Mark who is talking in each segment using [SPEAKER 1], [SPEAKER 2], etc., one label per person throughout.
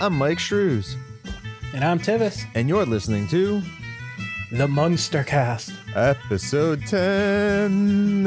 [SPEAKER 1] I'm Myke Shrews,
[SPEAKER 2] And I'm Tivis,
[SPEAKER 1] and you're listening to
[SPEAKER 2] the Munster Cast.
[SPEAKER 1] episode 10.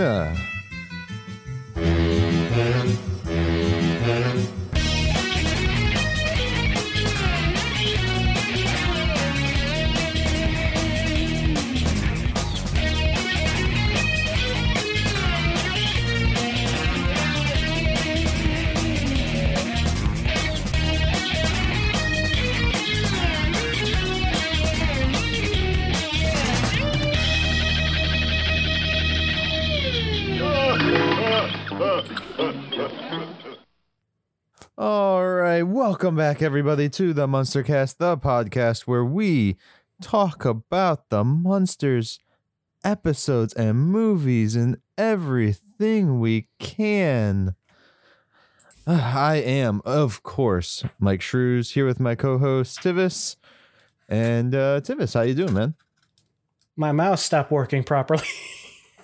[SPEAKER 1] Welcome back, everybody, to the Munster Cast, the podcast where we talk about the Munsters, episodes, and movies, and everything we can. I am, of course, Myke Shrews here with my co-host Tivis. And uh, Tivis, how you doing, man?
[SPEAKER 2] My mouse stopped working properly.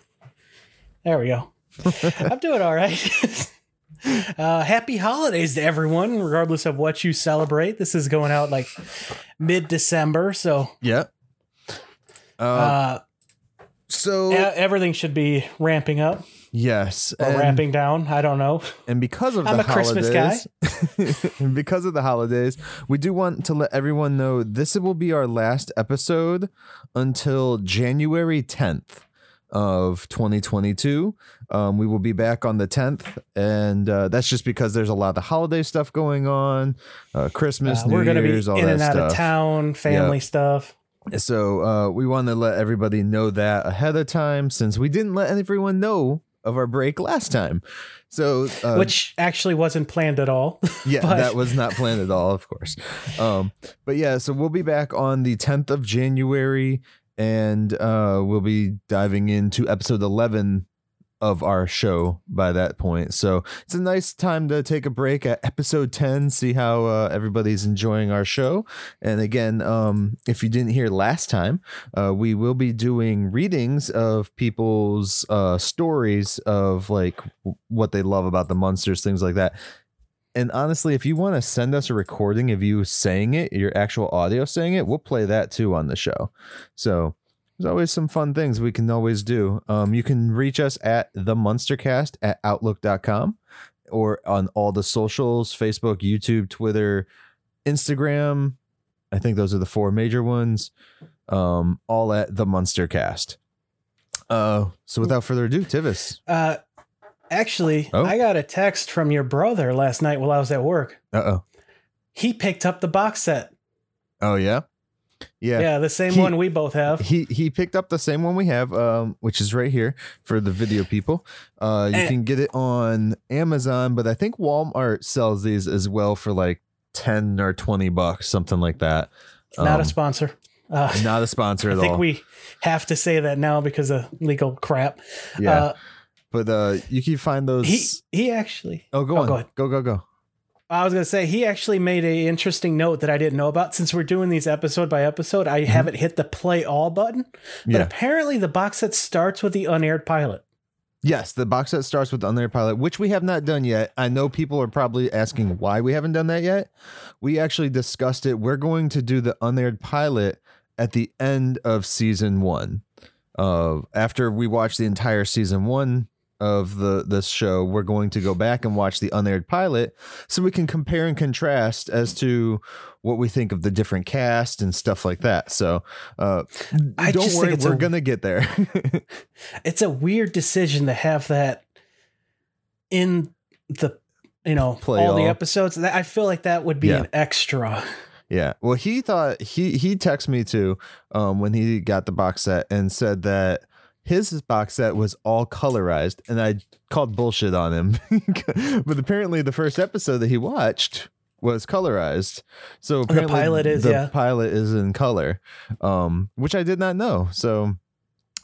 [SPEAKER 2] there we go. I'm doing all right. uh, happy holidays to everyone, regardless of what you celebrate. This is going out like mid December, so
[SPEAKER 1] Yeah. Uh,
[SPEAKER 2] uh,
[SPEAKER 1] so
[SPEAKER 2] e- everything should be ramping up
[SPEAKER 1] yes,
[SPEAKER 2] or
[SPEAKER 1] and-
[SPEAKER 2] ramping down. I don't know.
[SPEAKER 1] And because of
[SPEAKER 2] I'm
[SPEAKER 1] the holidays, and because of the holidays, we do want to let everyone know this will be our last episode until January 10th of 2022. Um, we will be back on the 10th, and uh, that's just because there's a lot of holiday stuff going on, uh, Christmas,
[SPEAKER 2] Uh,
[SPEAKER 1] New
[SPEAKER 2] we're going to be
[SPEAKER 1] Year's, all
[SPEAKER 2] in
[SPEAKER 1] that
[SPEAKER 2] and out
[SPEAKER 1] stuff.
[SPEAKER 2] of town, family stuff.
[SPEAKER 1] So uh, we want to let everybody know that ahead of time, since we didn't let everyone know of our break last time. So uh,
[SPEAKER 2] Which actually wasn't planned at all.
[SPEAKER 1] Yeah,
[SPEAKER 2] But-
[SPEAKER 1] that was not planned at all, of course. Um, but yeah, so we'll be back on the 10th of January and uh, we'll be diving into episode 11 of our show by that point. So it's a nice time to take a break at episode 10, see how uh, everybody's enjoying our show. And again, um, if you didn't hear last time, uh, we will be doing readings of people's uh, stories of like what they love about the Munsters, things like that. And honestly, if you want to send us a recording of you saying it, your actual audio saying it, we'll play that too on the show. So there's always some fun things we can always do. Um, you can reach us at the munstercast at outlook.com or on all the socials Facebook, YouTube, Twitter, Instagram. I think those are the four major ones. Um, all at the Munstercast. Uh, so without further ado, Tivis.
[SPEAKER 2] Uh, actually,
[SPEAKER 1] Oh.
[SPEAKER 2] I got a text from your brother last night while I was at work.
[SPEAKER 1] Uh oh.
[SPEAKER 2] He picked up the box set.
[SPEAKER 1] Oh yeah. Yeah.
[SPEAKER 2] Yeah, the same
[SPEAKER 1] He-
[SPEAKER 2] one we both have.
[SPEAKER 1] he he picked up the same one we have um which is right here for the video people uh you
[SPEAKER 2] And-
[SPEAKER 1] can get it on amazon but i think walmart sells these as well for like 10 or 20 bucks something like that
[SPEAKER 2] Not
[SPEAKER 1] Um,
[SPEAKER 2] a sponsor. Uh,
[SPEAKER 1] not a sponsor
[SPEAKER 2] I think
[SPEAKER 1] all
[SPEAKER 2] we have to say that now because of legal crap.
[SPEAKER 1] yeah
[SPEAKER 2] Uh,
[SPEAKER 1] but uh you can find those
[SPEAKER 2] he he actually.
[SPEAKER 1] oh go
[SPEAKER 2] oh,
[SPEAKER 1] on
[SPEAKER 2] go ahead.
[SPEAKER 1] go go go
[SPEAKER 2] I was gonna say he actually made a interesting note that I didn't know about. Since we're doing these episode by episode, I haven't hit the play all button. But
[SPEAKER 1] Mm-hmm. yeah
[SPEAKER 2] apparently, the box set starts with the unaired pilot.
[SPEAKER 1] yes the box set starts with the unaired pilot which we have not done yet i know people are probably asking why we haven't done that yet we actually discussed it we're going to do the unaired pilot at the end of season one uh, after we watch the entire season one of the this show we're going to go back and watch the unaired pilot so we can compare and contrast as to what we think of the different cast and stuff like that so uh
[SPEAKER 2] I
[SPEAKER 1] don't worry we're
[SPEAKER 2] a-
[SPEAKER 1] gonna get there
[SPEAKER 2] It's a weird decision to have that in the you know
[SPEAKER 1] Play
[SPEAKER 2] all the episodes. That I feel like that would be
[SPEAKER 1] Yeah.
[SPEAKER 2] an extra.
[SPEAKER 1] Yeah. Well, he thought he he texted me too um, when he got the box set and said that his box set was all colorized, and I called bullshit on him. but apparently, the first episode that he watched was colorized. So apparently,
[SPEAKER 2] pilot is,
[SPEAKER 1] the
[SPEAKER 2] yeah.
[SPEAKER 1] pilot is in color, um, which I did not know. So.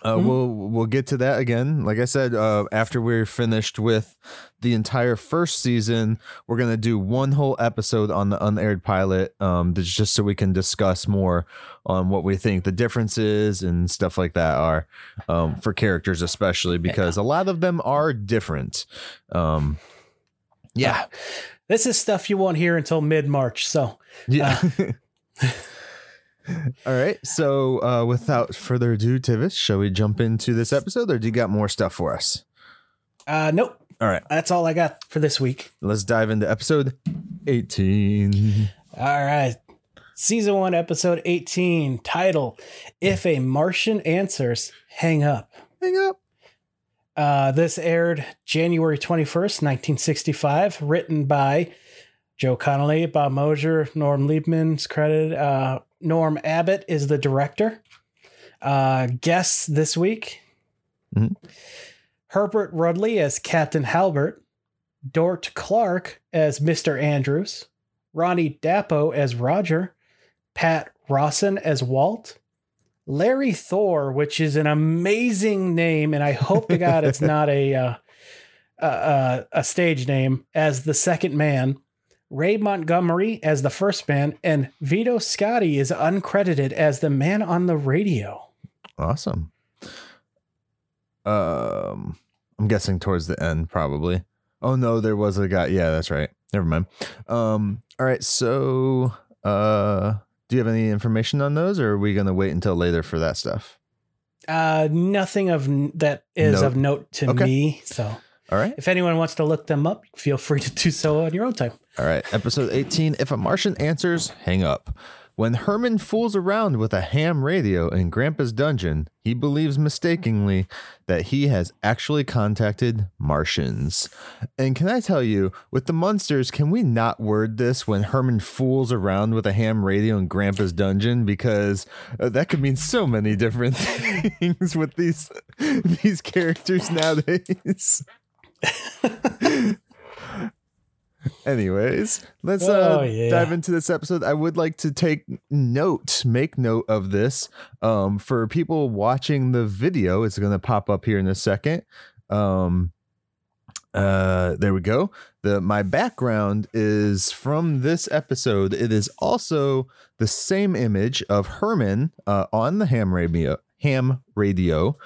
[SPEAKER 1] Uh,
[SPEAKER 2] Mhm.
[SPEAKER 1] We'll we'll get to that again. Like I said, uh, after we're finished with the entire first season, we're gonna do one whole episode on the unaired pilot, um, just so we can discuss more on what we think the differences and stuff like that are, um, for characters especially because a lot of them are different. Um, Yeah.
[SPEAKER 2] This is stuff you won't hear until mid March. So
[SPEAKER 1] Yeah. All right. So, uh, without further ado, Tivis, shall we jump into this episode or do you got more stuff for us?
[SPEAKER 2] uh, nope,
[SPEAKER 1] All right.
[SPEAKER 2] that's all I got for this week.
[SPEAKER 1] Let's dive into episode 18.
[SPEAKER 2] All right. Season 1, episode 18, title If a Martian Answers, Hang Up.
[SPEAKER 1] Hang up.
[SPEAKER 2] Uh, this aired January 21st, 1965, written by Joe Connelly, Bob Mosher, Norm Liebmann's credited. Uh, Norm Abbott is the director. Uh, guests this week
[SPEAKER 1] Mhm.
[SPEAKER 2] Herbert Rudley as Captain Halbert, Dort Clark as Mr. Andrews, Ronnie Dapo as Roger, Pat Rosson as Walt, Larry Thor, which is an amazing name, and I hope to God it's not a uh, a, a, a stage name as the second man. Ray Montgomery as the first man, and Vito Scotti is uncredited as the man on the radio.
[SPEAKER 1] Awesome. Um, I'm guessing towards the end, probably. Oh no, there was a guy. Yeah, that's right. Never mind. Um, all right. So, uh, do you have any information on those, or are we gonna wait until later for that stuff?
[SPEAKER 2] Uh, nothing of that is
[SPEAKER 1] Note.
[SPEAKER 2] of note to
[SPEAKER 1] Okay.
[SPEAKER 2] me. So,
[SPEAKER 1] All right.
[SPEAKER 2] if anyone wants to look them up, feel free to do so on your own time.
[SPEAKER 1] All right. Episode 18. If a Martian answers, hang up. When Herman fools around with a ham radio in Grandpa's dungeon, he believes mistakenly that he has actually contacted Martians. And can I tell you, with the Munsters, can we not word this when Herman fools around with a ham radio in Grandpa's dungeon? Because uh, that could mean so many different things with these these characters nowadays. Anyways, let's uh,
[SPEAKER 2] Oh, yeah.
[SPEAKER 1] dive into this episode. I would like to take note, make note of this. Um, for people watching the video, it's going to pop up here in a second. Um, uh, there we go. The my background is from this episode. It is also the same image of Herman uh, on the ham radio, ham radio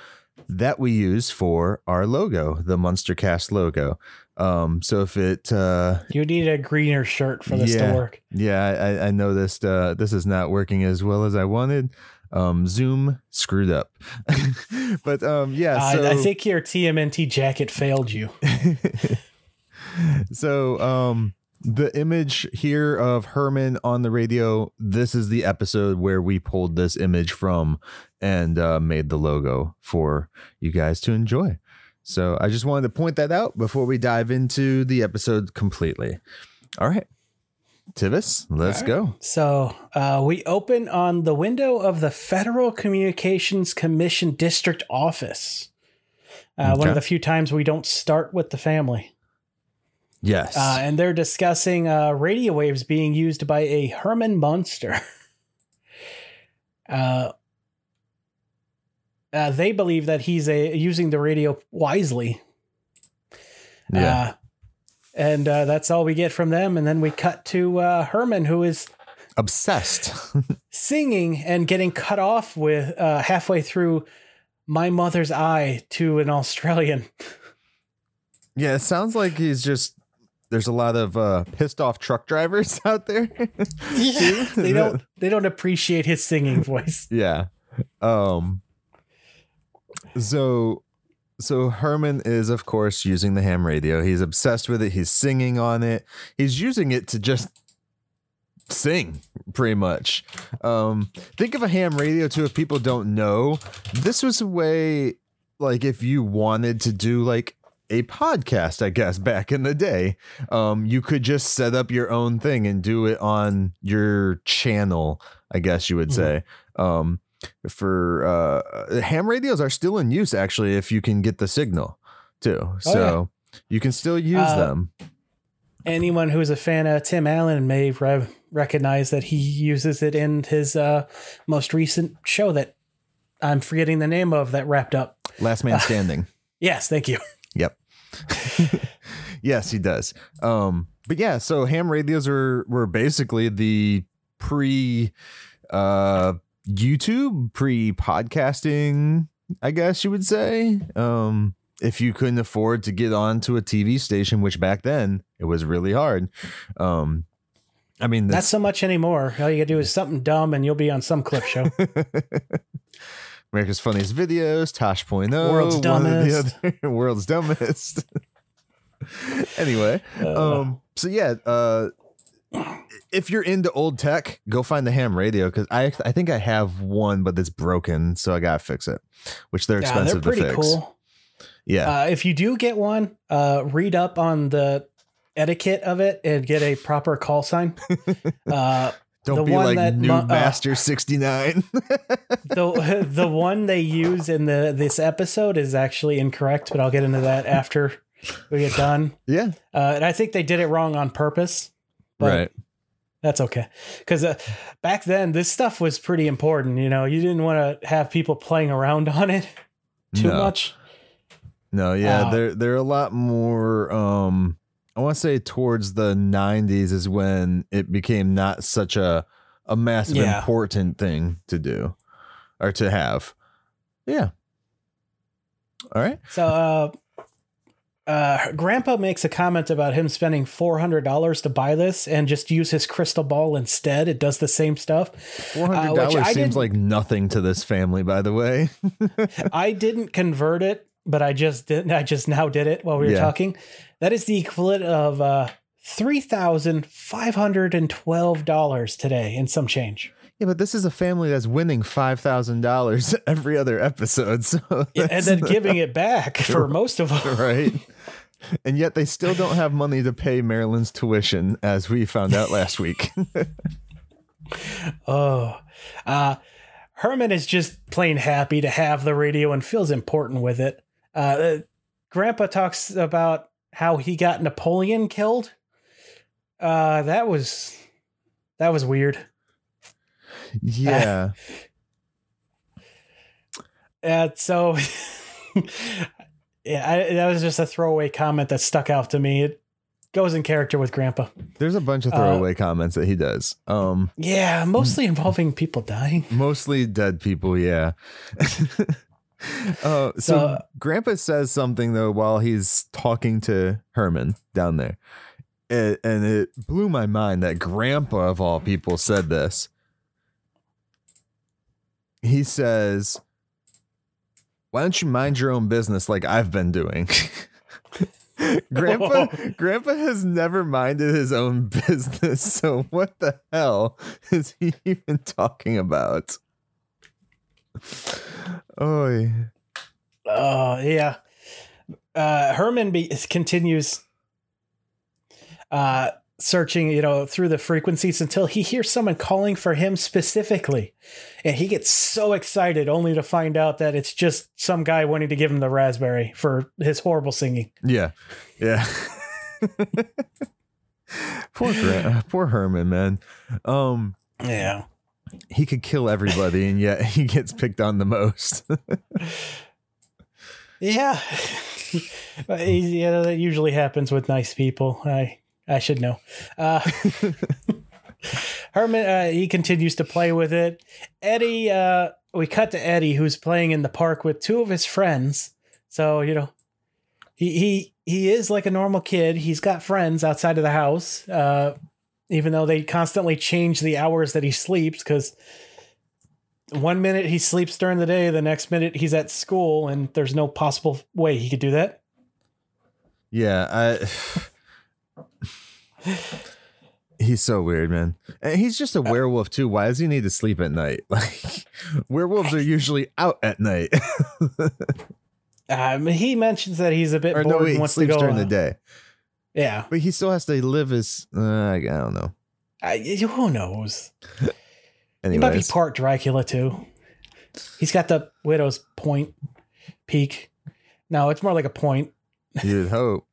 [SPEAKER 1] that we use for our logo, the Munstercast logo. Um, so if it, uh,
[SPEAKER 2] You need a greener shirt for this
[SPEAKER 1] Yeah.
[SPEAKER 2] to work.
[SPEAKER 1] yeah, I, I noticed uh, this is not working as well as I wanted. Um, Zoom screwed up, but um, yeah.
[SPEAKER 2] I- I think your TMNT jacket failed you.
[SPEAKER 1] so um the image here of Herman on the radio, this is the episode where we pulled this image from and uh, made the logo for you guys to enjoy. So I just wanted to point that out before we dive into the episode completely. All right. Tivis, let's go.
[SPEAKER 2] So uh, we open on the window of the Federal Communications Commission District Office. Uh, One of the few times we don't start with the family.
[SPEAKER 1] Yes.
[SPEAKER 2] Uh, and they're discussing uh, radio waves being used by a Herman monster. uh, uh, they believe that he's a, using the radio wisely.
[SPEAKER 1] yeah.
[SPEAKER 2] Uh, and uh, that's all we get from them. And then we cut to uh, Herman, who is
[SPEAKER 1] Obsessed.
[SPEAKER 2] singing and getting cut off with uh, halfway through my mother's eye to an Australian.
[SPEAKER 1] yeah, it sounds like he's just there's a lot of uh pissed off truck drivers out there.
[SPEAKER 2] Yeah, they don't they don't appreciate his singing voice.
[SPEAKER 1] Yeah. Um so so Herman is of course using the ham radio. He's obsessed with it. He's singing on it. He's using it to just sing pretty much. Um think of a ham radio too if people don't know. This was a way like if you wanted to do like a podcast, I guess, back in the day. Um, you could just set up your own thing and do it on your channel, I guess you would say. Um, for uh, ham radios are still in use actually if you can get the signal too. So you can still use
[SPEAKER 2] Uh,
[SPEAKER 1] them.
[SPEAKER 2] Anyone who's a fan of Tim Allen may re- recognize that he uses it in his uh, most recent show that I'm forgetting the name of that wrapped up.
[SPEAKER 1] Last man standing.
[SPEAKER 2] Yes, thank you.
[SPEAKER 1] Yes, he does. Um, but yeah, so ham radios are were basically the pre uh YouTube, pre podcasting, I guess you would say. Um if you couldn't afford to get onto a TV station, which back then it was really hard. Um, I mean,
[SPEAKER 2] Not so much anymore. All you gotta do is something dumb, and you'll be on some clip show.
[SPEAKER 1] America's Funniest Videos, Tosh Point oh,
[SPEAKER 2] World's
[SPEAKER 1] one of the
[SPEAKER 2] Dumbest.
[SPEAKER 1] other- World's Dumbest. anyway,
[SPEAKER 2] Uh,
[SPEAKER 1] um, so yeah, uh, if you're into old tech, go find the ham radio because I I think I have one, but it's broken, so I gotta fix it. Which they're
[SPEAKER 2] yeah,
[SPEAKER 1] expensive
[SPEAKER 2] they're pretty
[SPEAKER 1] to fix.
[SPEAKER 2] cool.
[SPEAKER 1] Yeah,
[SPEAKER 2] Uh, if you do get one, uh, read up on the etiquette of it and get a proper call sign. Uh,
[SPEAKER 1] don't
[SPEAKER 2] the
[SPEAKER 1] be
[SPEAKER 2] one
[SPEAKER 1] like
[SPEAKER 2] that
[SPEAKER 1] New
[SPEAKER 2] mu- uh,
[SPEAKER 1] Master sixty nine.
[SPEAKER 2] the the one they use in the this episode is actually incorrect, but I'll get into that after we get done.
[SPEAKER 1] yeah,
[SPEAKER 2] Uh, and I think they did it wrong on purpose.
[SPEAKER 1] right.
[SPEAKER 2] That's okay. Because uh, back then, this stuff was pretty important. You know, you didn't want to have people playing around on it too
[SPEAKER 1] No.
[SPEAKER 2] much.
[SPEAKER 1] No, yeah,
[SPEAKER 2] Uh,
[SPEAKER 1] they're they're a lot more. Um, I want to say towards the '90s is when it became not such a a massive
[SPEAKER 2] Yeah.
[SPEAKER 1] important thing to do or to have. Yeah. All right.
[SPEAKER 2] So, uh, uh, Grandpa makes a comment about him spending four hundred dollars to buy this and just use his crystal ball instead. It does the same stuff.
[SPEAKER 1] Four hundred
[SPEAKER 2] Uh,
[SPEAKER 1] dollars
[SPEAKER 2] I
[SPEAKER 1] seems like nothing to this family. By the way.
[SPEAKER 2] I didn't convert it, but I just did. I just now did it while we were
[SPEAKER 1] Yeah.
[SPEAKER 2] talking. That is the equivalent of uh, three thousand five hundred and twelve dollars today, and some change.
[SPEAKER 1] Yeah, but this is a family that's winning five thousand dollars every other episode. So
[SPEAKER 2] Yeah, and then giving it back for most of them.
[SPEAKER 1] right. And yet they still don't have money to pay Marilyn's tuition, as we found out last week.
[SPEAKER 2] Oh, uh, Herman is just plain happy to have the radio and feels important with it. Uh, Grandpa talks about how he got Napoleon killed. Uh, that was that was weird.
[SPEAKER 1] yeah.
[SPEAKER 2] And so, yeah, I, that was just a throwaway comment that stuck out to me. It goes in character with Grandpa.
[SPEAKER 1] There's a bunch of
[SPEAKER 2] Uh,
[SPEAKER 1] throwaway comments that he does. Um,
[SPEAKER 2] Yeah, mostly involving people dying.
[SPEAKER 1] mostly dead people, yeah. uh, so,
[SPEAKER 2] So-
[SPEAKER 1] Grandpa says something though while he's talking to Herman down there. It, and it blew my mind that Grandpa of all people said this. He says, "Why don't you mind your own business like I've been doing?" Grandpa Grandpa has never minded his own business, so what the hell is he even talking about? Oh, yeah.
[SPEAKER 2] Oh yeah. Uh, Herman be- continues uh, searching, you know, through the frequencies until he hears someone calling for him specifically, and he gets so excited only to find out that it's just some guy wanting to give him the raspberry for his horrible singing.
[SPEAKER 1] yeah, yeah. poor Gra- poor Herman, man. Um,
[SPEAKER 2] Yeah.
[SPEAKER 1] He could kill everybody, and yet he gets picked on the most.
[SPEAKER 2] Yeah. But, yeah, that usually happens with nice people. I I should know. Uh, Herman, uh, he continues to play with it. Eddie, uh, we cut to Eddie, who's playing in the park with two of his friends. So you know, he he he is like a normal kid. He's got friends outside of the house, uh, even though they constantly change the hours that he sleeps because. One minute he sleeps during the day, the next minute he's at school, and there's no possible way he could do that.
[SPEAKER 1] yeah, I. He's so weird, man. And he's just a werewolf too. Why does he need to sleep at night? Like werewolves are usually out at night.
[SPEAKER 2] Um, he mentions that he's a bit
[SPEAKER 1] or
[SPEAKER 2] bored
[SPEAKER 1] no, he sleeps
[SPEAKER 2] go.
[SPEAKER 1] during the
[SPEAKER 2] uh,
[SPEAKER 1] day.
[SPEAKER 2] Yeah,
[SPEAKER 1] But he still has to live his. Uh, I don't know.
[SPEAKER 2] I, who knows? He might be part Dracula too. He's got the widow's point peak. No, it's more like a point.
[SPEAKER 1] you'd hope.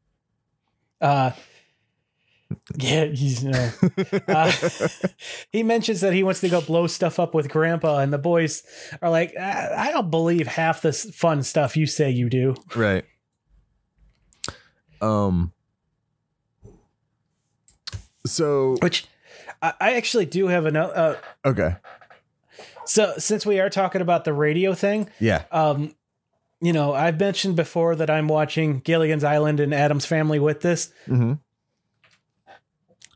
[SPEAKER 2] Uh, yeah, he's no. Uh, he mentions that he wants to go blow stuff up with Grandpa, and the boys are like, "I, I don't believe half this fun stuff you say you do."
[SPEAKER 1] right. Um. So
[SPEAKER 2] Which I, I actually do have another. Uh,
[SPEAKER 1] okay,
[SPEAKER 2] so since we are talking about the radio thing,
[SPEAKER 1] yeah,
[SPEAKER 2] um you know, I've mentioned before that I'm watching Gilligan's Island and Addams Family with this.
[SPEAKER 1] Mm-hmm.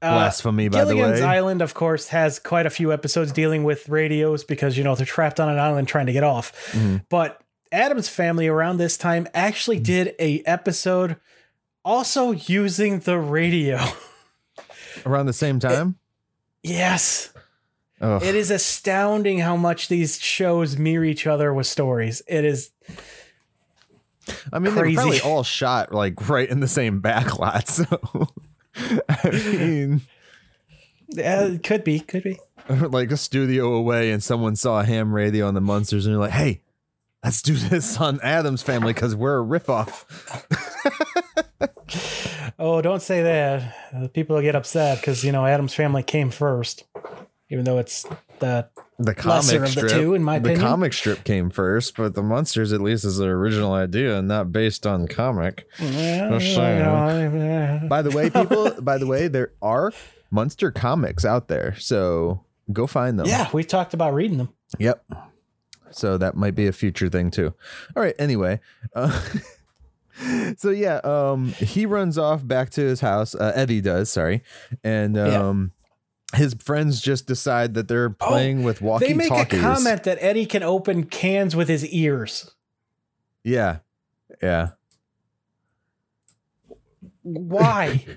[SPEAKER 2] Uh,
[SPEAKER 1] Blasphemy, by
[SPEAKER 2] Gilligan's
[SPEAKER 1] the way.
[SPEAKER 2] Gilligan's Island, of course, has quite a few episodes dealing with radios because you know they're trapped on an island trying to get off.
[SPEAKER 1] Mhm.
[SPEAKER 2] But Addams Family around this time actually
[SPEAKER 1] Mm-hmm.
[SPEAKER 2] did a episode also using the radio.
[SPEAKER 1] Around the same time.
[SPEAKER 2] yes.
[SPEAKER 1] Ugh.
[SPEAKER 2] It is astounding how much these shows mirror each other with stories. It is
[SPEAKER 1] I mean, they were
[SPEAKER 2] crazy.
[SPEAKER 1] probably all shot like right in the same backlot. So, I mean,
[SPEAKER 2] uh, could be, could be.
[SPEAKER 1] like a studio away, and someone saw ham radio on the Munsters, and they're like, "Hey, let's do this on Addams Family because we're a ripoff."
[SPEAKER 2] Oh, don't say that. Uh, people will get upset because you know Addams Family came first, even though it's the
[SPEAKER 1] The
[SPEAKER 2] Lesser
[SPEAKER 1] comic
[SPEAKER 2] of the
[SPEAKER 1] strip,
[SPEAKER 2] two, in my
[SPEAKER 1] the
[SPEAKER 2] opinion.
[SPEAKER 1] comic strip came first, but the Munsters at least is the original idea and not based on comic. By the way, people, by the way, there are monster comics out there, so go find them.
[SPEAKER 2] yeah, we talked about reading them.
[SPEAKER 1] Yep. So that might be a future thing too. All right. Anyway, uh, so yeah, um, he runs off back to his house. Uh, Eddie does, sorry, and
[SPEAKER 2] Yeah.
[SPEAKER 1] um, his friends just decide that they're playing with walkie
[SPEAKER 2] Oh, They make a comment that Eddie can open cans with his ears.
[SPEAKER 1] Yeah, yeah.
[SPEAKER 2] Why?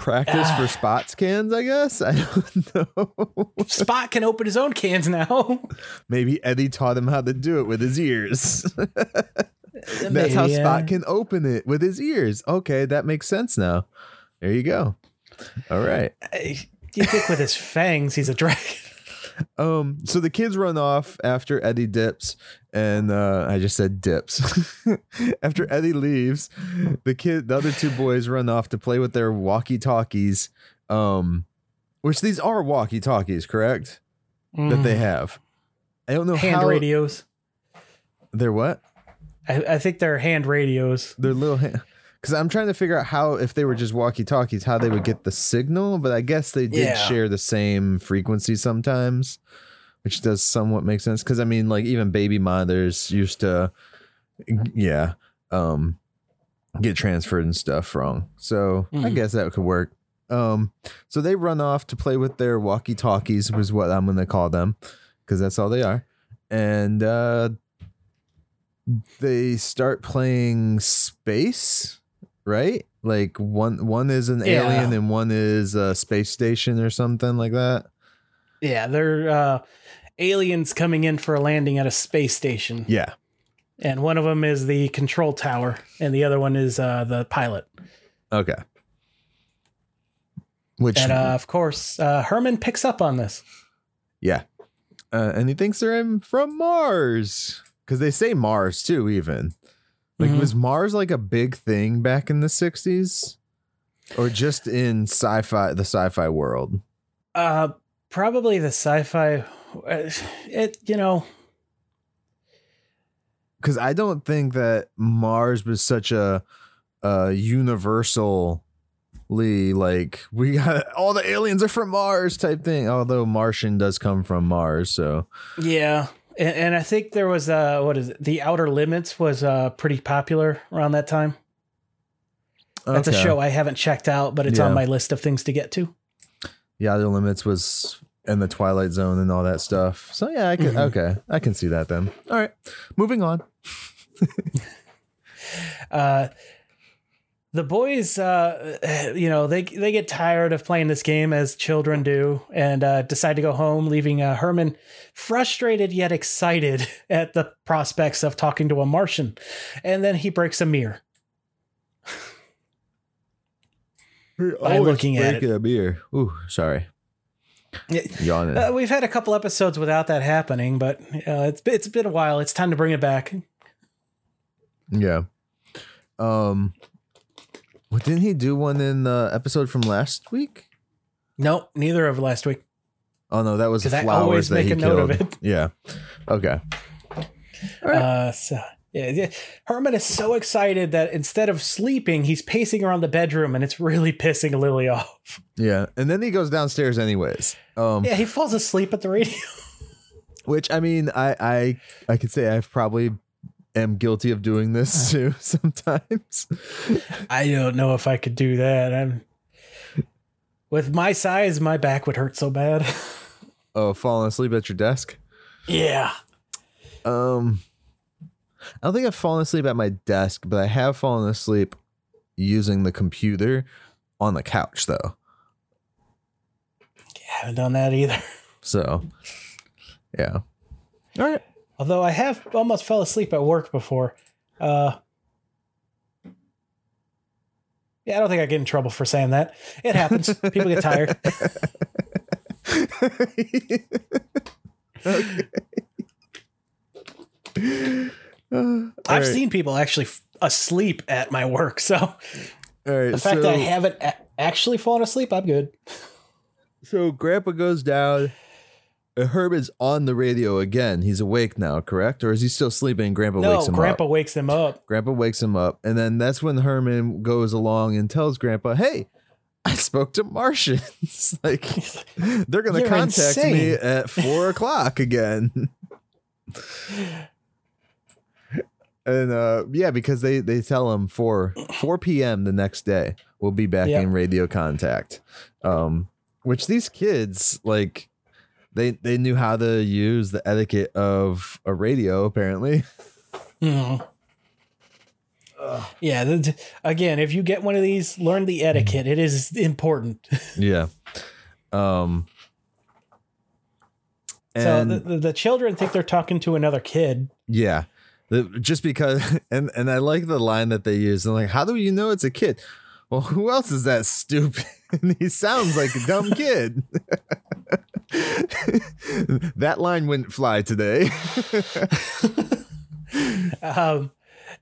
[SPEAKER 1] Practice
[SPEAKER 2] Ah.
[SPEAKER 1] for spots cans, I guess. I don't know.
[SPEAKER 2] Spot can open his own cans now.
[SPEAKER 1] Maybe Eddie taught him how to do it with his ears. That's
[SPEAKER 2] Maybe,
[SPEAKER 1] how
[SPEAKER 2] yeah.
[SPEAKER 1] Spot can open it with his ears. Okay, that makes sense now. There you go. All right.
[SPEAKER 2] You think with his fangs, he's a dragon.
[SPEAKER 1] Um, so the kids run off after Eddie dips, and uh, I just said dips. after Eddie leaves, the kid, the other two boys run off to play with their walkie-talkies. Um, which these are walkie-talkies, correct? That they have. I don't know
[SPEAKER 2] Mm. hand
[SPEAKER 1] how
[SPEAKER 2] radios.
[SPEAKER 1] they're what
[SPEAKER 2] I, I think they're hand radios.
[SPEAKER 1] they're little. Ha- because I'm trying to figure out how, if they were just walkie talkies, how they would get the signal. But I guess they did
[SPEAKER 2] Yeah.
[SPEAKER 1] share the same frequency sometimes, which does somewhat make sense. Because I mean, like even baby monitors used to, yeah, um, get transferred and stuff wrong. So I
[SPEAKER 2] Mhm.
[SPEAKER 1] guess that could work. Um, so they run off to play with their walkie talkies, was what I'm gonna call them, because that's all they are. And uh, they start playing space, right? Like one one is an
[SPEAKER 2] Yeah.
[SPEAKER 1] alien and one is a space station or something like that.
[SPEAKER 2] Yeah, they're uh, aliens coming in for a landing at a space station.
[SPEAKER 1] Yeah.
[SPEAKER 2] And one of them is the control tower, and the other one is uh, the pilot.
[SPEAKER 1] Okay. Which
[SPEAKER 2] And uh, of course, uh, Herman picks up on this.
[SPEAKER 1] yeah. Uh, and he thinks they're in from Mars because they say Mars too. Even like
[SPEAKER 2] Mhm.
[SPEAKER 1] was Mars like a big thing back in the '60s, or just in sci-fi the sci-fi world?
[SPEAKER 2] Uh, probably the sci-fi. uh, It you know
[SPEAKER 1] because I don't think that Mars was such a, a universally like we got all the aliens are from Mars type thing. Although Martian does come from Mars, so
[SPEAKER 2] yeah. And, and I think there was uh what is it? The Outer Limits was uh pretty popular around that time. That's a show I haven't checked out, but it's
[SPEAKER 1] Yeah.
[SPEAKER 2] on my list of things to get to.
[SPEAKER 1] Yeah, the limits was and the Twilight Zone and all that stuff. So yeah, I can
[SPEAKER 2] Mhm.
[SPEAKER 1] okay, I can see that then. All right, moving on.
[SPEAKER 2] uh, the boys, uh, you know, they they get tired of playing this game as children do, and uh, decide to go home, leaving uh, Herman frustrated yet excited at the prospects of talking to a Martian. And then he breaks a mirror. By looking at
[SPEAKER 1] breaking a beer. Ooh, sorry, yawning.
[SPEAKER 2] Uh, we've had a couple episodes without that happening, but uh, it's it's been a while. It's time to bring it back.
[SPEAKER 1] Yeah. Um. What didn't he do one in the episode from last week?
[SPEAKER 2] Nope, neither of last week.
[SPEAKER 1] Oh no, that was the flowers
[SPEAKER 2] always
[SPEAKER 1] that
[SPEAKER 2] make
[SPEAKER 1] he
[SPEAKER 2] a note
[SPEAKER 1] killed.
[SPEAKER 2] of it.
[SPEAKER 1] Yeah. Okay. right.
[SPEAKER 2] Uh, so, yeah, yeah, Herman is so excited that instead of sleeping, he's pacing around the bedroom, and it's really pissing Lily off.
[SPEAKER 1] Yeah, and then he goes downstairs anyways. Um.
[SPEAKER 2] Yeah, he falls asleep at the radio.
[SPEAKER 1] Which I mean, I I I could say I've probably am guilty of doing this too sometimes.
[SPEAKER 2] I don't know if I could do that. I'm with my size, my back would hurt so bad.
[SPEAKER 1] oh, falling asleep at your desk?
[SPEAKER 2] yeah.
[SPEAKER 1] Um I don't think I've fallen asleep at my desk, but I have fallen asleep using the computer on the couch though.
[SPEAKER 2] Haven't done that either.
[SPEAKER 1] So yeah. All right.
[SPEAKER 2] Although I have almost fell asleep at work before. Uh Yeah, I don't think I get in trouble for saying that. It happens. People get tired.
[SPEAKER 1] All
[SPEAKER 2] I've
[SPEAKER 1] right.
[SPEAKER 2] seen people actually f- asleep at my work, so
[SPEAKER 1] right.
[SPEAKER 2] the fact
[SPEAKER 1] so,
[SPEAKER 2] that I haven't a- actually fallen asleep, I'm good.
[SPEAKER 1] so Grandpa goes down. Uh, Herb is on the radio again. He's awake now, correct? Or is he still sleeping? Grandpa
[SPEAKER 2] No,
[SPEAKER 1] wakes him
[SPEAKER 2] Grandpa
[SPEAKER 1] up.
[SPEAKER 2] wakes him up.
[SPEAKER 1] Grandpa wakes him up, and then that's when Herman goes along and tells Grandpa, "Hey, I spoke to Martians. like they're gonna
[SPEAKER 2] You're
[SPEAKER 1] contact me at four o'clock again." and uh, yeah, because they they tell him four four p.m. the next day we'll be back
[SPEAKER 2] Yep.
[SPEAKER 1] in radio contact. Um, which these kids like. They, they knew how to use the etiquette of a radio apparently.
[SPEAKER 2] Mhm. Yeah, the, again, if you get one of these, learn the etiquette. It is important.
[SPEAKER 1] Yeah. Um
[SPEAKER 2] so
[SPEAKER 1] and
[SPEAKER 2] the, the, the children think they're talking to another kid.
[SPEAKER 1] yeah. The, just because and and I like the line that they use. And like, how do you know it's a kid? Well, who else is that stupid? he sounds like a dumb kid. that line wouldn't fly today.
[SPEAKER 2] Um,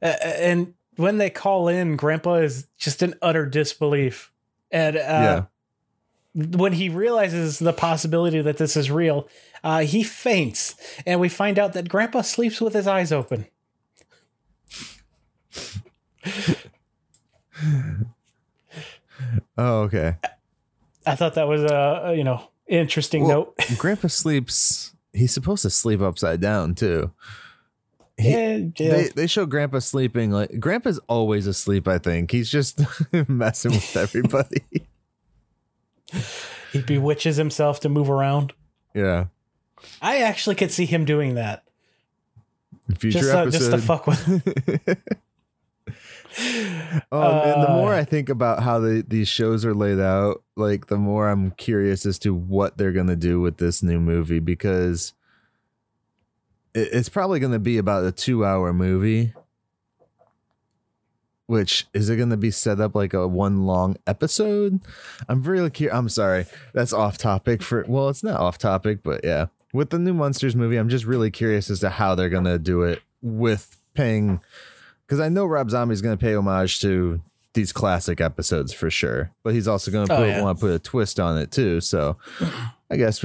[SPEAKER 2] and when they call in, Grandpa is just in utter disbelief. And uh, when he realizes the possibility that this is real, uh, he faints. And we find out that Grandpa sleeps with his eyes open.
[SPEAKER 1] Oh, okay.
[SPEAKER 2] I thought that was a, you know interesting
[SPEAKER 1] Well,
[SPEAKER 2] note.
[SPEAKER 1] Grandpa sleeps he's supposed to sleep upside down too. He-
[SPEAKER 2] yeah, yeah.
[SPEAKER 1] They they show Grandpa sleeping like Grandpa's always asleep. I think he's just messing with everybody.
[SPEAKER 2] he bewitches himself to move around.
[SPEAKER 1] yeah,
[SPEAKER 2] I actually could see him doing that.
[SPEAKER 1] future
[SPEAKER 2] Just, uh,
[SPEAKER 1] episode.
[SPEAKER 2] just to fuck with.
[SPEAKER 1] um, and the
[SPEAKER 2] Uh,
[SPEAKER 1] more I think about how the, these shows are laid out, like the more I'm curious as to what they're gonna do with this new movie because it, it's probably gonna be about a two hour movie. Which is it going to be set up like a one long episode? I'm really curious. I'm sorry, that's off topic for. Well, it's not off topic, but yeah, with the new Munsters movie, I'm just really curious as to how they're going to do it with paying because I know Rob Zombie's going to pay homage to these classic episodes for sure, but he's also going to
[SPEAKER 2] Oh, yeah.
[SPEAKER 1] want to put a twist on it too. So I guess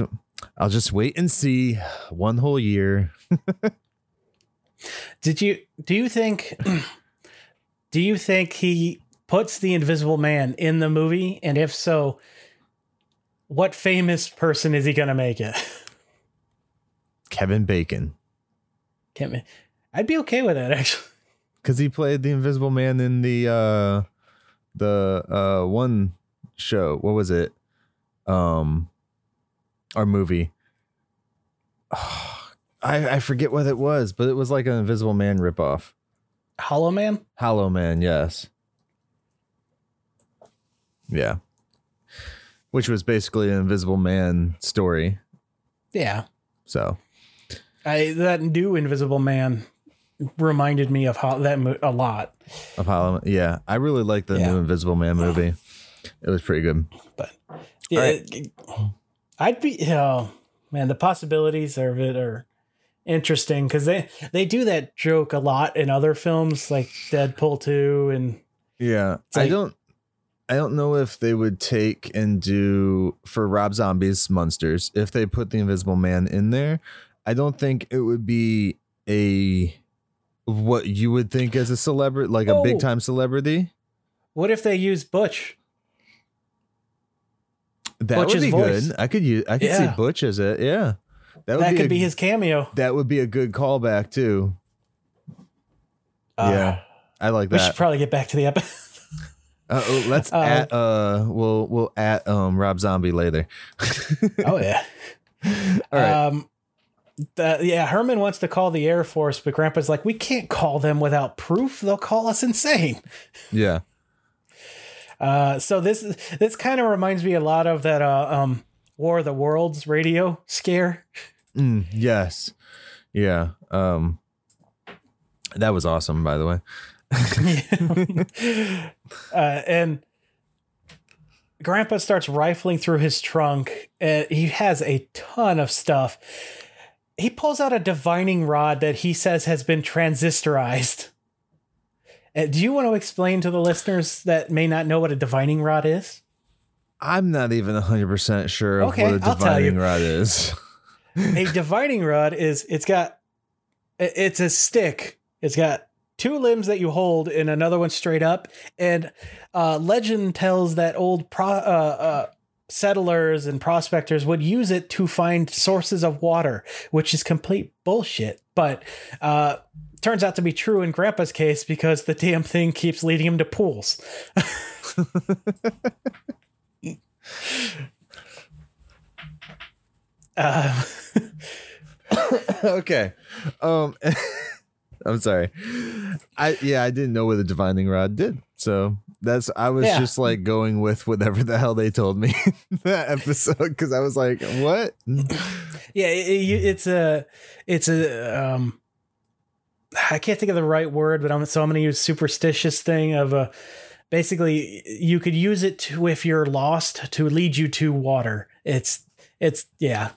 [SPEAKER 1] I'll just wait and see one whole year.
[SPEAKER 2] Did you do you think do you think he puts the invisible man in the movie and if so what famous person is he going to make it?
[SPEAKER 1] Kevin Bacon
[SPEAKER 2] Can't I'd be okay with that actually.
[SPEAKER 1] Because he played the Invisible Man in the uh the uh one show. What was it? Um, our movie. I I forget what it was, but it was like an Invisible Man ripoff.
[SPEAKER 2] Hollow Man?
[SPEAKER 1] Hollow Man, yes. Yeah. Which was basically an Invisible Man story.
[SPEAKER 2] Yeah.
[SPEAKER 1] So
[SPEAKER 2] I that new invisible man reminded me of how that mo- a lot.
[SPEAKER 1] of Hollow Yeah. I really like the
[SPEAKER 2] Yeah.
[SPEAKER 1] new Invisible Man movie. It was pretty good.
[SPEAKER 2] But yeah,
[SPEAKER 1] right.
[SPEAKER 2] I'd be oh man, the possibilities of it are interesting because they they do that joke a lot in other films like Deadpool two and
[SPEAKER 1] Yeah.
[SPEAKER 2] It's
[SPEAKER 1] I don't I don't know if they would take and do for Rob Zombie's Munsters, if they put the Invisible Man in there, I don't think it would be a what you would think as a celebrity, like a
[SPEAKER 2] Oh.
[SPEAKER 1] big time celebrity.
[SPEAKER 2] what if they use Butch?
[SPEAKER 1] That would
[SPEAKER 2] Butch's
[SPEAKER 1] be
[SPEAKER 2] voice.
[SPEAKER 1] good. I could use I could see Butch as it. Yeah. That
[SPEAKER 2] that,
[SPEAKER 1] be
[SPEAKER 2] could
[SPEAKER 1] a-
[SPEAKER 2] be his cameo.
[SPEAKER 1] That would be a good callback too.
[SPEAKER 2] Uh,
[SPEAKER 1] yeah, I like that.
[SPEAKER 2] We should probably get back to the episode.
[SPEAKER 1] Uh, oh, let's
[SPEAKER 2] Uh,
[SPEAKER 1] at uh, we'll we'll at um Rob Zombie later.
[SPEAKER 2] oh yeah.
[SPEAKER 1] All right.
[SPEAKER 2] Um, the, yeah, Herman wants to call the Air Force, but Grandpa's like, we can't call them without proof. They'll call us insane.
[SPEAKER 1] yeah.
[SPEAKER 2] Uh, so this this kind of reminds me a lot of that uh, um, War of the Worlds radio scare.
[SPEAKER 1] Mm, yes. Yeah. Um. That was awesome, by the way.
[SPEAKER 2] uh, and Grandpa starts rifling through his trunk. And he has a ton of stuff. He pulls out a divining rod that he says has been transistorized. Uh, do you want to explain to the listeners that may not know what a divining rod is?
[SPEAKER 1] I'm not even 100% sure of
[SPEAKER 2] Okay,
[SPEAKER 1] what a
[SPEAKER 2] I'll tell you.
[SPEAKER 1] divining rod is.
[SPEAKER 2] a divining rod is it's got it's a stick. It's got two limbs that you hold and another one straight up. And uh, legend tells that old pro, uh, uh, settlers and prospectors would use it to find sources of water, which is complete bullshit. But uh, turns out to be true in Grandpa's case because the damn thing keeps leading him to pools. uh,
[SPEAKER 1] okay. Um I'm sorry. I yeah, I didn't know what the divining rod did. So that's I was
[SPEAKER 2] Yeah.
[SPEAKER 1] just like going with whatever the hell they told me that episode because I was like, what?
[SPEAKER 2] Yeah, it, it- it's a it's a um I can't think of the right word, but I'm so I'm going to use superstitious thing of a basically you could use it to if you're lost to lead you to water. It's it's yeah.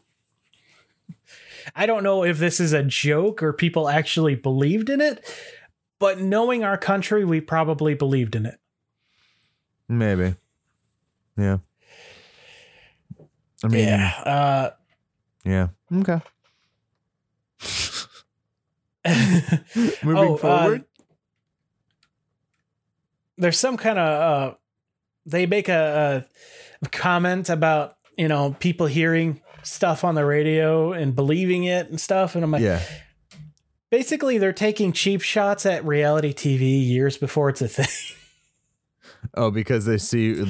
[SPEAKER 2] I don't know if this is a joke or people actually believed in it, but knowing our country, we probably believed in it.
[SPEAKER 1] Maybe. Yeah. I mean, yeah.
[SPEAKER 2] Yeah. Uh
[SPEAKER 1] Okay. Moving
[SPEAKER 2] Oh, uh,
[SPEAKER 1] forward.
[SPEAKER 2] there's some kind of uh they make a, a comment about you know people hearing stuff on the radio and believing it and stuff and i'm like
[SPEAKER 1] yeah.
[SPEAKER 2] basically they're taking cheap shots at reality tv years before it's a thing
[SPEAKER 1] Oh, because they see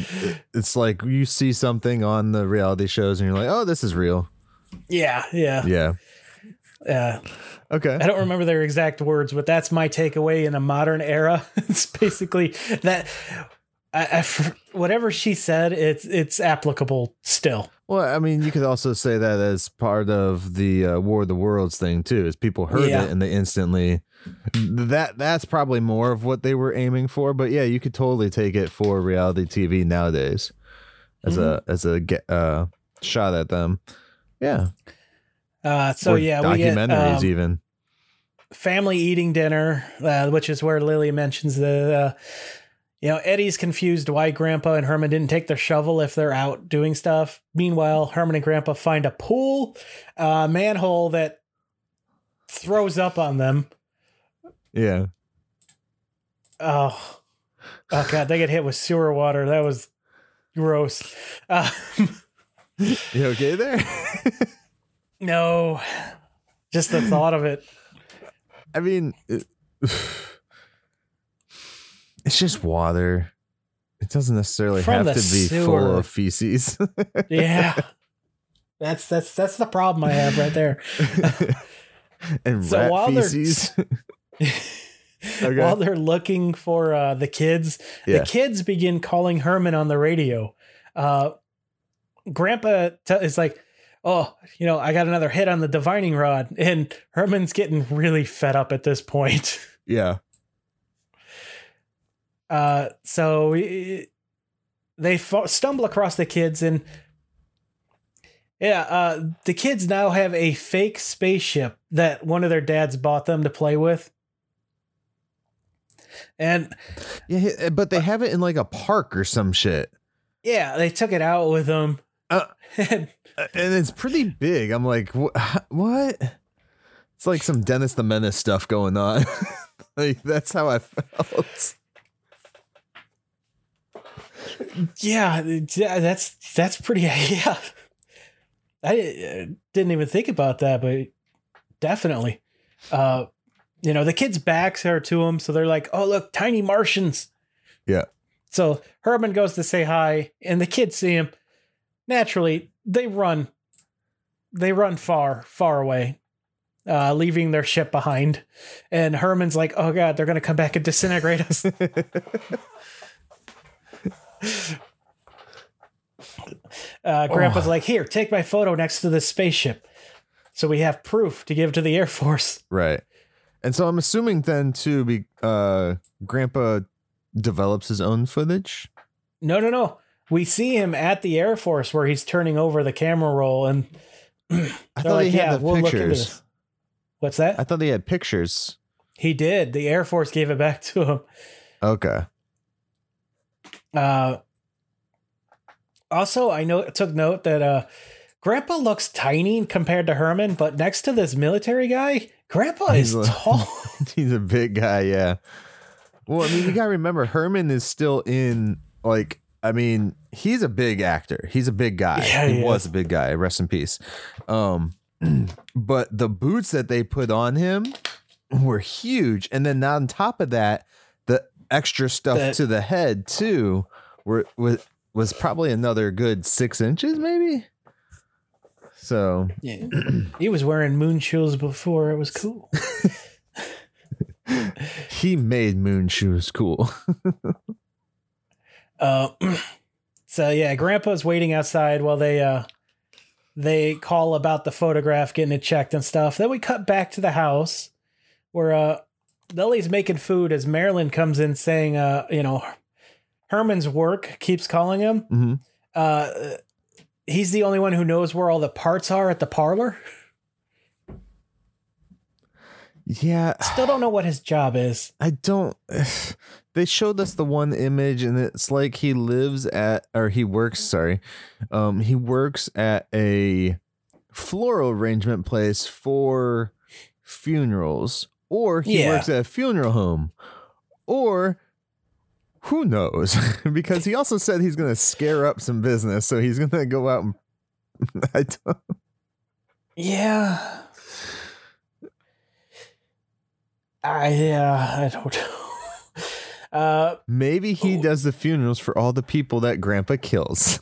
[SPEAKER 1] it's like you see something on the reality shows and you're like, oh, this is real.
[SPEAKER 2] yeah yeah
[SPEAKER 1] Yeah.
[SPEAKER 2] yeah
[SPEAKER 1] Okay.
[SPEAKER 2] i don't remember their exact words but that's my takeaway in a modern era it's basically that I, I, whatever she said it's it's applicable still
[SPEAKER 1] Well, I mean, you could also say that as part of the uh, War of the Worlds thing too, is people heard
[SPEAKER 2] Yeah.
[SPEAKER 1] it and they instantly that that's probably more of what they were aiming for. But yeah, you could totally take it for reality TV nowadays as a
[SPEAKER 2] Mm-hmm.
[SPEAKER 1] as a uh, shot at them. Yeah.
[SPEAKER 2] uh so
[SPEAKER 1] Or
[SPEAKER 2] yeah we get
[SPEAKER 1] documentaries
[SPEAKER 2] um,
[SPEAKER 1] even.
[SPEAKER 2] family eating dinner, uh, which is where Lily mentions the, uh, you know, Eddie's confused why Grandpa and Herman didn't take their shovel if they're out doing stuff. Meanwhile, Herman and Grandpa find a pool, uh, manhole that throws up on them.
[SPEAKER 1] Yeah.
[SPEAKER 2] Oh, oh god, they get hit with sewer water. That was gross. Uh,
[SPEAKER 1] You okay there?
[SPEAKER 2] no, just the thought of it.
[SPEAKER 1] I mean, it- it's just water. It doesn't necessarily
[SPEAKER 2] From
[SPEAKER 1] have to be full of feces.
[SPEAKER 2] Yeah. That's that's that's the problem I have right there.
[SPEAKER 1] and
[SPEAKER 2] So
[SPEAKER 1] rat
[SPEAKER 2] while they're-
[SPEAKER 1] feces. Okay.
[SPEAKER 2] while they're looking for uh, the kids,
[SPEAKER 1] Yeah.
[SPEAKER 2] the kids begin calling Herman on the radio. Uh, Grandpa t- is like, "Oh, you know, I got another hit on the divining rod," and Herman's getting really fed up at this point.
[SPEAKER 1] yeah.
[SPEAKER 2] Uh, so we- they f- stumble across the kids, and yeah, uh, the kids now have a fake spaceship that one of their dads bought them to play with. And
[SPEAKER 1] Yeah, but they have it in like a park or some shit.
[SPEAKER 2] Yeah, they took it out with them.
[SPEAKER 1] Uh,
[SPEAKER 2] And
[SPEAKER 1] Uh, And it's pretty big. I'm like, "Wh- what? It's like some Dennis the Menace stuff going on. like that's how I felt.
[SPEAKER 2] Yeah, that's that's pretty. Yeah, I uh, didn't even think about that, but definitely. Uh, you know, the kids' backs are to him, so they're like, "Oh, look, tiny Martians."
[SPEAKER 1] Yeah.
[SPEAKER 2] So Herman goes to say hi, and the kids see him. Naturally, they run. They run far, far away, uh, leaving their ship behind. And Herman's like, "Oh God, they're gonna come back and disintegrate us." Uh, Grandpa's
[SPEAKER 1] Oh.
[SPEAKER 2] like, "Here, take my photo next to this spaceship, so we have proof to give to the Air Force."
[SPEAKER 1] Right. And so I'm assuming then too, be uh, Grandpa develops his own footage.
[SPEAKER 2] No, no, no. We see him at the Air Force where he's turning over the camera roll, and
[SPEAKER 1] I thought
[SPEAKER 2] like,
[SPEAKER 1] he had
[SPEAKER 2] "Yeah,
[SPEAKER 1] the
[SPEAKER 2] we'll
[SPEAKER 1] pictures.
[SPEAKER 2] What's that?
[SPEAKER 1] I thought they had pictures.
[SPEAKER 2] he did. The Air Force gave it back to him.
[SPEAKER 1] Okay.
[SPEAKER 2] Uh, also, I know took note that uh, Grandpa looks tiny compared to Herman, but next to this military guy, Grandpa
[SPEAKER 1] He's
[SPEAKER 2] is
[SPEAKER 1] a-
[SPEAKER 2] tall.
[SPEAKER 1] He's a big guy, yeah. Well, I mean, you gotta remember Herman is still in like I mean, he's a big actor. He's a big guy.
[SPEAKER 2] Yeah,
[SPEAKER 1] he
[SPEAKER 2] he
[SPEAKER 1] was a big guy. Rest in peace. Um but the boots that they put on him were huge. And then on top of that, extra stuff
[SPEAKER 2] The-
[SPEAKER 1] to the head too were was was probably another good six inches, maybe. So
[SPEAKER 2] Yeah. he was wearing moon shoes before it was cool.
[SPEAKER 1] he made moon shoes cool.
[SPEAKER 2] Uh, so yeah, Grandpa's waiting outside while they uh they call about the photograph, getting it checked and stuff. Then we cut back to the house where uh Lily's making food as Marilyn comes in saying, uh, you know, Herman's work keeps calling him.
[SPEAKER 1] hmm
[SPEAKER 2] Uh, he's the only one who knows where all the parts are at the parlor.
[SPEAKER 1] Yeah.
[SPEAKER 2] Still don't know what his job is.
[SPEAKER 1] I don't. They showed us the one image, and it's like he lives at, or he works. Sorry, um, he works at a floral arrangement place for funerals, or he
[SPEAKER 2] Yeah.
[SPEAKER 1] works at a funeral home, or who knows? because he also said he's going to scare up some business, so he's going to go out and. I don't,
[SPEAKER 2] Yeah. I yeah, I don't know. Uh
[SPEAKER 1] maybe he
[SPEAKER 2] Oh.
[SPEAKER 1] does the funerals for all the people that Grandpa kills.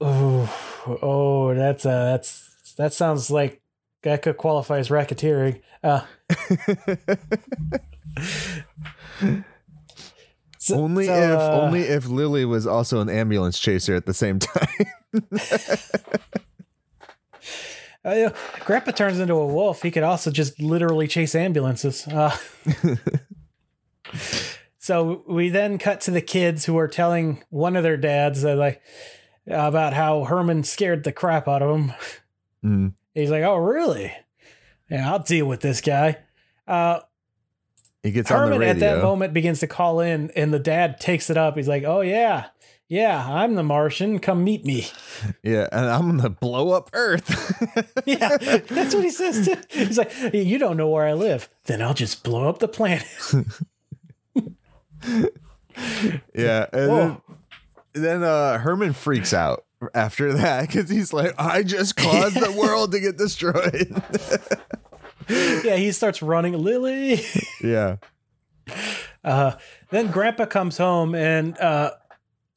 [SPEAKER 2] oh, oh, that's uh that's that sounds like that could qualify as racketeering. Uh so-
[SPEAKER 1] only
[SPEAKER 2] so,
[SPEAKER 1] if
[SPEAKER 2] uh,
[SPEAKER 1] only if Lily was also an ambulance chaser at the same time.
[SPEAKER 2] uh, Grandpa turns into a wolf. He could also just literally chase ambulances. Uh, so we then cut to the kids who are telling one of their dads that like about how Herman scared the crap out of them.
[SPEAKER 1] Mm.
[SPEAKER 2] He's like, "Oh, really? Yeah, I'll deal with this guy." Uh,
[SPEAKER 1] He gets on the
[SPEAKER 2] Herman at that moment begins to call in, and the dad takes it up. He's like, "Oh yeah, yeah, I'm the Martian. Come meet me."
[SPEAKER 1] yeah, and I'm gonna blow up Earth.
[SPEAKER 2] Yeah, that's what he says. Too. He's like, "You don't know where I live. Then I'll just blow up the planet."
[SPEAKER 1] yeah, and then, then uh, Herman freaks out after that because he's like, "I just caused the world to get destroyed."
[SPEAKER 2] yeah, he starts running. Lily.
[SPEAKER 1] yeah,
[SPEAKER 2] Uh, then Grandpa comes home and uh,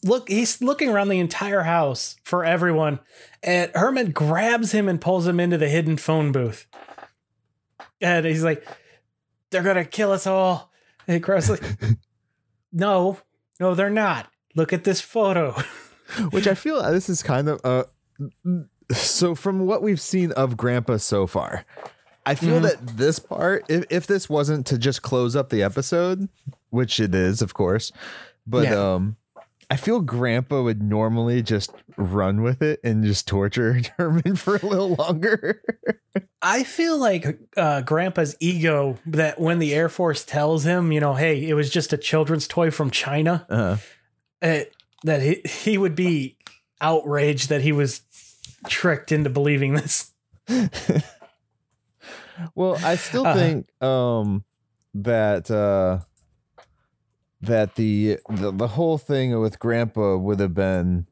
[SPEAKER 2] look, he's looking around the entire house for everyone, and Herman grabs him and pulls him into the hidden phone booth, and he's like, "They're gonna kill us all." And Grandpa's like, "No, no, they're not. Look at this photo."
[SPEAKER 1] Which I feel this is kind of uh. So from what we've seen of Grandpa so far, I feel
[SPEAKER 2] Mhm.
[SPEAKER 1] that this part, if if this wasn't to just close up the episode, which it is, of course, but
[SPEAKER 2] Yeah.
[SPEAKER 1] um, I feel Grandpa would normally just run with it and just torture Herman for a little longer.
[SPEAKER 2] I feel like uh, Grandpa's ego that when the Air Force tells him, you know, hey, it was just a children's toy from China.
[SPEAKER 1] uh,
[SPEAKER 2] uh, that he, he would be outraged that he was tricked into believing this.
[SPEAKER 1] well, I still
[SPEAKER 2] Uh.
[SPEAKER 1] think um that uh that the, the the whole thing with Grandpa would have been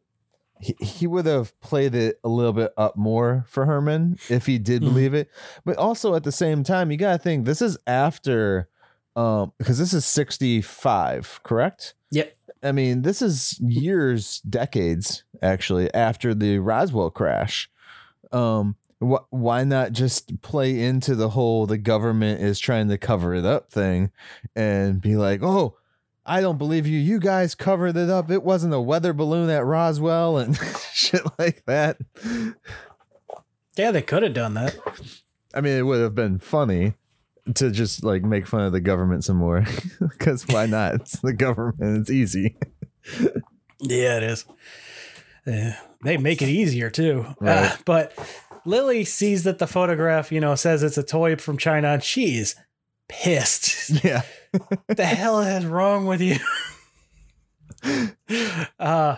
[SPEAKER 1] he, he would have played it a little bit up more for Herman if he did
[SPEAKER 2] Mhm.
[SPEAKER 1] believe it. But also at the same time, you gotta think this is after um because this is 65, correct?
[SPEAKER 2] Yep.
[SPEAKER 1] I mean, this is years, decades actually after the Roswell crash. Um, wh- why not just play into the whole the government is trying to cover it up thing and be like, oh, I don't believe you. You guys covered it up. It wasn't a weather balloon at Roswell and shit like that.
[SPEAKER 2] Yeah, they could have done that.
[SPEAKER 1] I mean, it would have been funny to just like make fun of the government some more because why not? It's the government. It's easy.
[SPEAKER 2] Yeah, it is. Yeah, they make it easier too. Uh, but Lily sees that the photograph, you know, says it's a toy from China, and she's pissed.
[SPEAKER 1] Yeah.
[SPEAKER 2] what the hell is wrong with you? uh,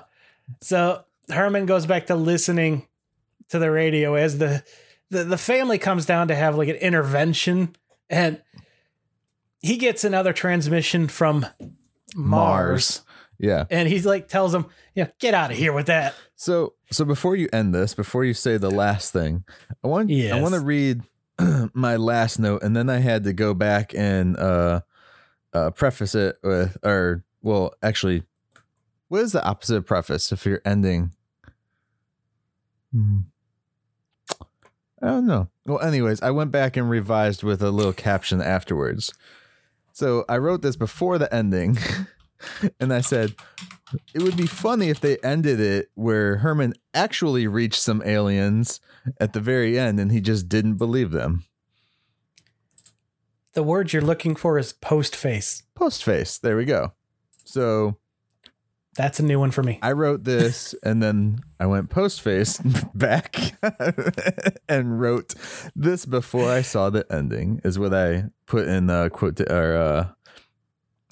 [SPEAKER 2] so Herman goes back to listening to the radio as the, the the family comes down to have like an intervention, and he gets another transmission from Mars,
[SPEAKER 1] Yeah.
[SPEAKER 2] and he's like tells him, "Yeah, get out of here with that."
[SPEAKER 1] So so before you end this, before you say the last thing, I want I want to read my last note, and then I had to go back and uh, uh, preface it with, or well, actually, what is the opposite of preface if you're ending? Hmm. I don't know. Well, anyways, I went back and revised with a little caption afterwards. So I wrote this before the ending, and I said, it would be funny if they ended it where Herman actually reached some aliens at the very end and he just didn't believe them.
[SPEAKER 2] The word you're looking for is post face.
[SPEAKER 1] Post face. There we go. So
[SPEAKER 2] That's a new one for me.
[SPEAKER 1] I wrote this and then I went post face back and wrote this before I saw the ending, is what I put in uh, quote or uh,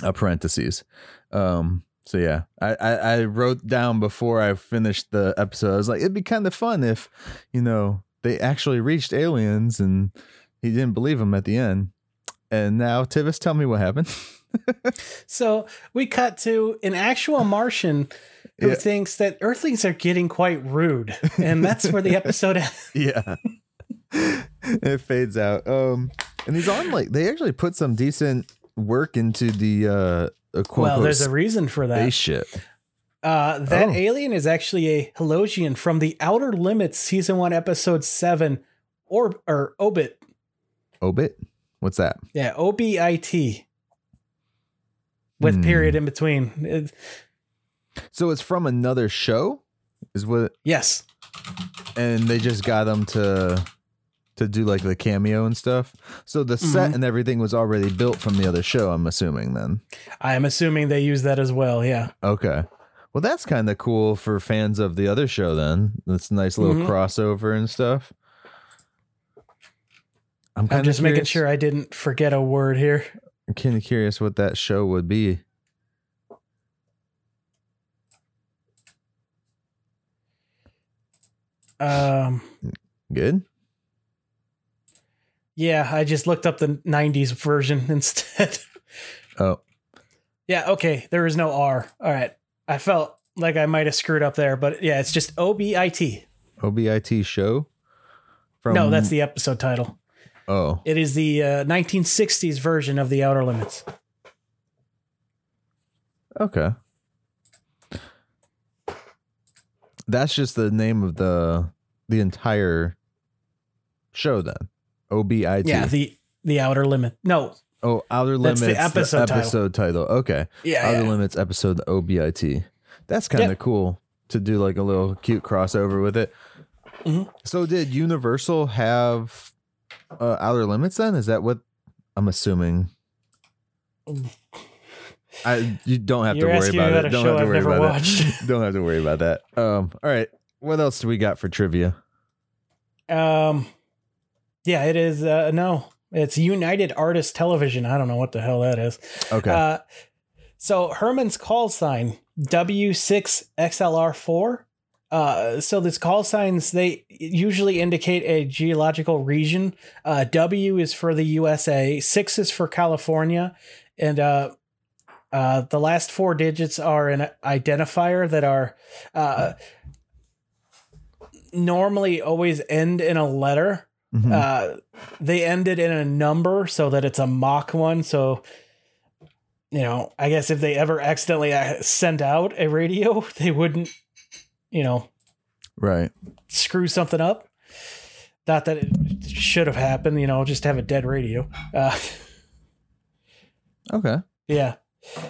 [SPEAKER 1] uh, parentheses. Um, so yeah, I, I, I wrote down before I finished the episode. I was like, it'd be kind of fun if, you know, they actually reached aliens and he didn't believe them at the end. And now, Tivis, tell me what happened.
[SPEAKER 2] So we cut to an actual Martian who
[SPEAKER 1] Yeah.
[SPEAKER 2] thinks that Earthlings are getting quite rude, and that's where the episode ends.
[SPEAKER 1] yeah. it fades out. Um, and he's on like they actually put some decent work into the uh, quote
[SPEAKER 2] Well, there's a reason for that.
[SPEAKER 1] spaceship.
[SPEAKER 2] Uh, that
[SPEAKER 1] Oh.
[SPEAKER 2] alien is actually a Helosian from the Outer Limits season one, episode seven, or or Obit.
[SPEAKER 1] Obit. What's that?
[SPEAKER 2] Yeah, O B I T. With
[SPEAKER 1] Hmm.
[SPEAKER 2] period in between. It-
[SPEAKER 1] So it's from another show, is what,
[SPEAKER 2] yes.
[SPEAKER 1] and they just got them to to do like the cameo and stuff. So the set
[SPEAKER 2] Mhm.
[SPEAKER 1] and everything was already built from the other show. I'm assuming then.
[SPEAKER 2] I'm assuming they use that as well. Yeah.
[SPEAKER 1] Okay. Well, that's kind of cool for fans of the other show. Then that's a nice little
[SPEAKER 2] Mhm.
[SPEAKER 1] crossover and stuff. I'm
[SPEAKER 2] I'm just
[SPEAKER 1] of
[SPEAKER 2] making sure I didn't forget a word here.
[SPEAKER 1] I'm kind of curious what that show would be.
[SPEAKER 2] Um,
[SPEAKER 1] Good.
[SPEAKER 2] yeah, I just looked up the 90s version instead.
[SPEAKER 1] Oh,
[SPEAKER 2] yeah, okay. There is no R. All right. I felt like I might have screwed up there, but yeah, it's just O B I T.
[SPEAKER 1] OBIT show. From
[SPEAKER 2] No, that's the episode title.
[SPEAKER 1] Oh
[SPEAKER 2] It is the uh, 1960s version of The Outer Limits.
[SPEAKER 1] okay. That's just the name of the the entire show then. OBIT.
[SPEAKER 2] Yeah, the the Outer Limit. No.
[SPEAKER 1] oh, Outer
[SPEAKER 2] That's
[SPEAKER 1] Limits.
[SPEAKER 2] the episode title.
[SPEAKER 1] episode title. Okay.
[SPEAKER 2] Yeah.
[SPEAKER 1] Outer
[SPEAKER 2] yeah.
[SPEAKER 1] Limits episode the OBIT. That's kind of
[SPEAKER 2] Yep.
[SPEAKER 1] cool to do like a little cute crossover with it.
[SPEAKER 2] Mhm.
[SPEAKER 1] So did Universal have uh, Outer Limits then? Is that what I'm assuming? I you don't have
[SPEAKER 2] You're
[SPEAKER 1] to worry about
[SPEAKER 2] about
[SPEAKER 1] it. Don't have to
[SPEAKER 2] I've
[SPEAKER 1] worry about
[SPEAKER 2] watched.
[SPEAKER 1] it. don't have to worry about that. Um all right. What else do we got for trivia?
[SPEAKER 2] Um, yeah, it is. Uh, no, it's United Artists Television. I don't know what the hell that is.
[SPEAKER 1] Okay.
[SPEAKER 2] Uh, so Herman's call sign W6XLR4. Uh, so this call signs they usually indicate a geological region. Uh, w is for the USA. Six is for California, and uh, uh, the last four digits are an identifier that are uh, normally always end in a letter.
[SPEAKER 1] Mhm.
[SPEAKER 2] Uh, they ended in a number so that it's a mock one. So, you know, I guess if they ever accidentally sent out a radio, they wouldn't, you know,
[SPEAKER 1] right.
[SPEAKER 2] screw something up. Not that it should have happened, you know, just have a dead radio. Uh,
[SPEAKER 1] Okay.
[SPEAKER 2] yeah.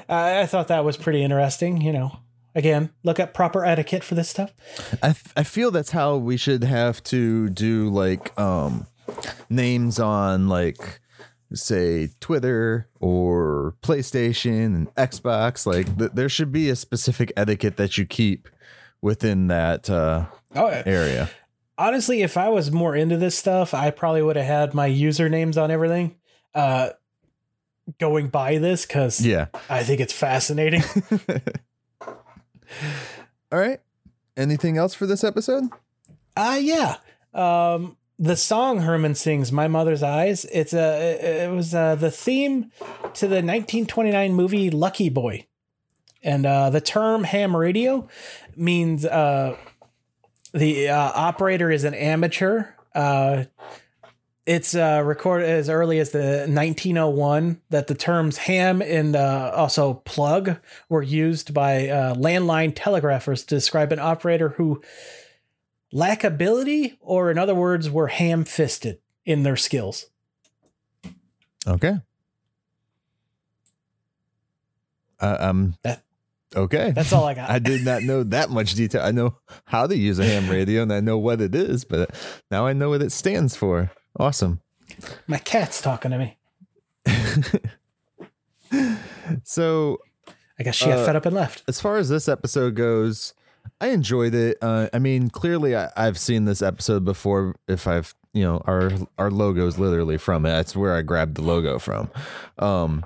[SPEAKER 2] I, I thought that was pretty interesting, you know. Again, look up proper etiquette for this stuff.
[SPEAKER 1] I, f- I feel that's how we should have to do like um names on like say Twitter or PlayStation and Xbox like th- there should be a specific etiquette that you keep within that uh
[SPEAKER 2] Oh,
[SPEAKER 1] area.
[SPEAKER 2] honestly, if I was more into this stuff, I probably would have had my usernames on everything. Uh, going by this because
[SPEAKER 1] Yeah.
[SPEAKER 2] I think it's fascinating.
[SPEAKER 1] All right. Anything else for this episode?
[SPEAKER 2] Ah, yeah. Um, the song Herman sings, "My Mother's Eyes." It's a. It was uh, the theme to the 1929 movie Lucky Boy, and uh, the term ham radio means uh, the uh, operator is an amateur. Uh, it's uh, recorded as early as the 1901 that the terms ham and uh, also plug were used by uh, landline telegraphers to describe an operator who lack ability, or in other words, were ham fisted in their skills.
[SPEAKER 1] Okay. Uh, um
[SPEAKER 2] That-
[SPEAKER 1] okay.
[SPEAKER 2] That's all I got.
[SPEAKER 1] I did not know that much detail. I know how to use a ham radio and I know what it is, but now I know what it stands for. Awesome.
[SPEAKER 2] My cat's talking to me.
[SPEAKER 1] So,
[SPEAKER 2] I guess she got
[SPEAKER 1] Uh,
[SPEAKER 2] fed up and left.
[SPEAKER 1] as far as this episode goes, I enjoyed it. Uh, I mean, clearly, I, I've seen this episode before. If I've, you know, our our logo is literally from it. That's where I grabbed the logo from. Um,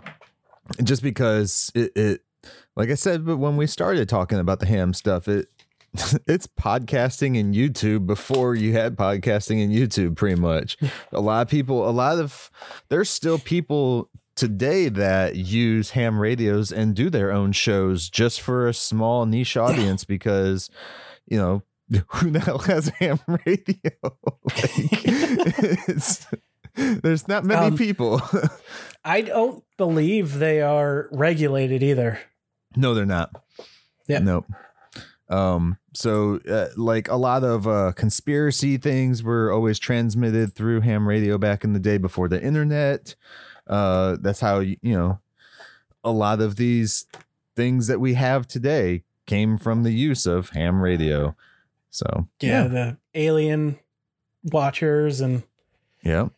[SPEAKER 1] just because it, it, like I said, but when we started talking about the ham stuff, it it's podcasting and YouTube before you had podcasting and YouTube. Pretty much, a lot of people, a lot of there's still people today that use ham radios and do their own shows just for a small niche audience because you know who the hell has a ham radio like, there's not many
[SPEAKER 2] Um,
[SPEAKER 1] people
[SPEAKER 2] I don't believe they are regulated either.
[SPEAKER 1] No they're not.
[SPEAKER 2] Yeah.
[SPEAKER 1] nope. Um so uh, like a lot of uh conspiracy things were always transmitted through ham radio back in the day before the internet. Uh that's how you you know a lot of these things that we have today came from the use of ham radio. So
[SPEAKER 2] Yeah, the alien watchers and
[SPEAKER 1] yeah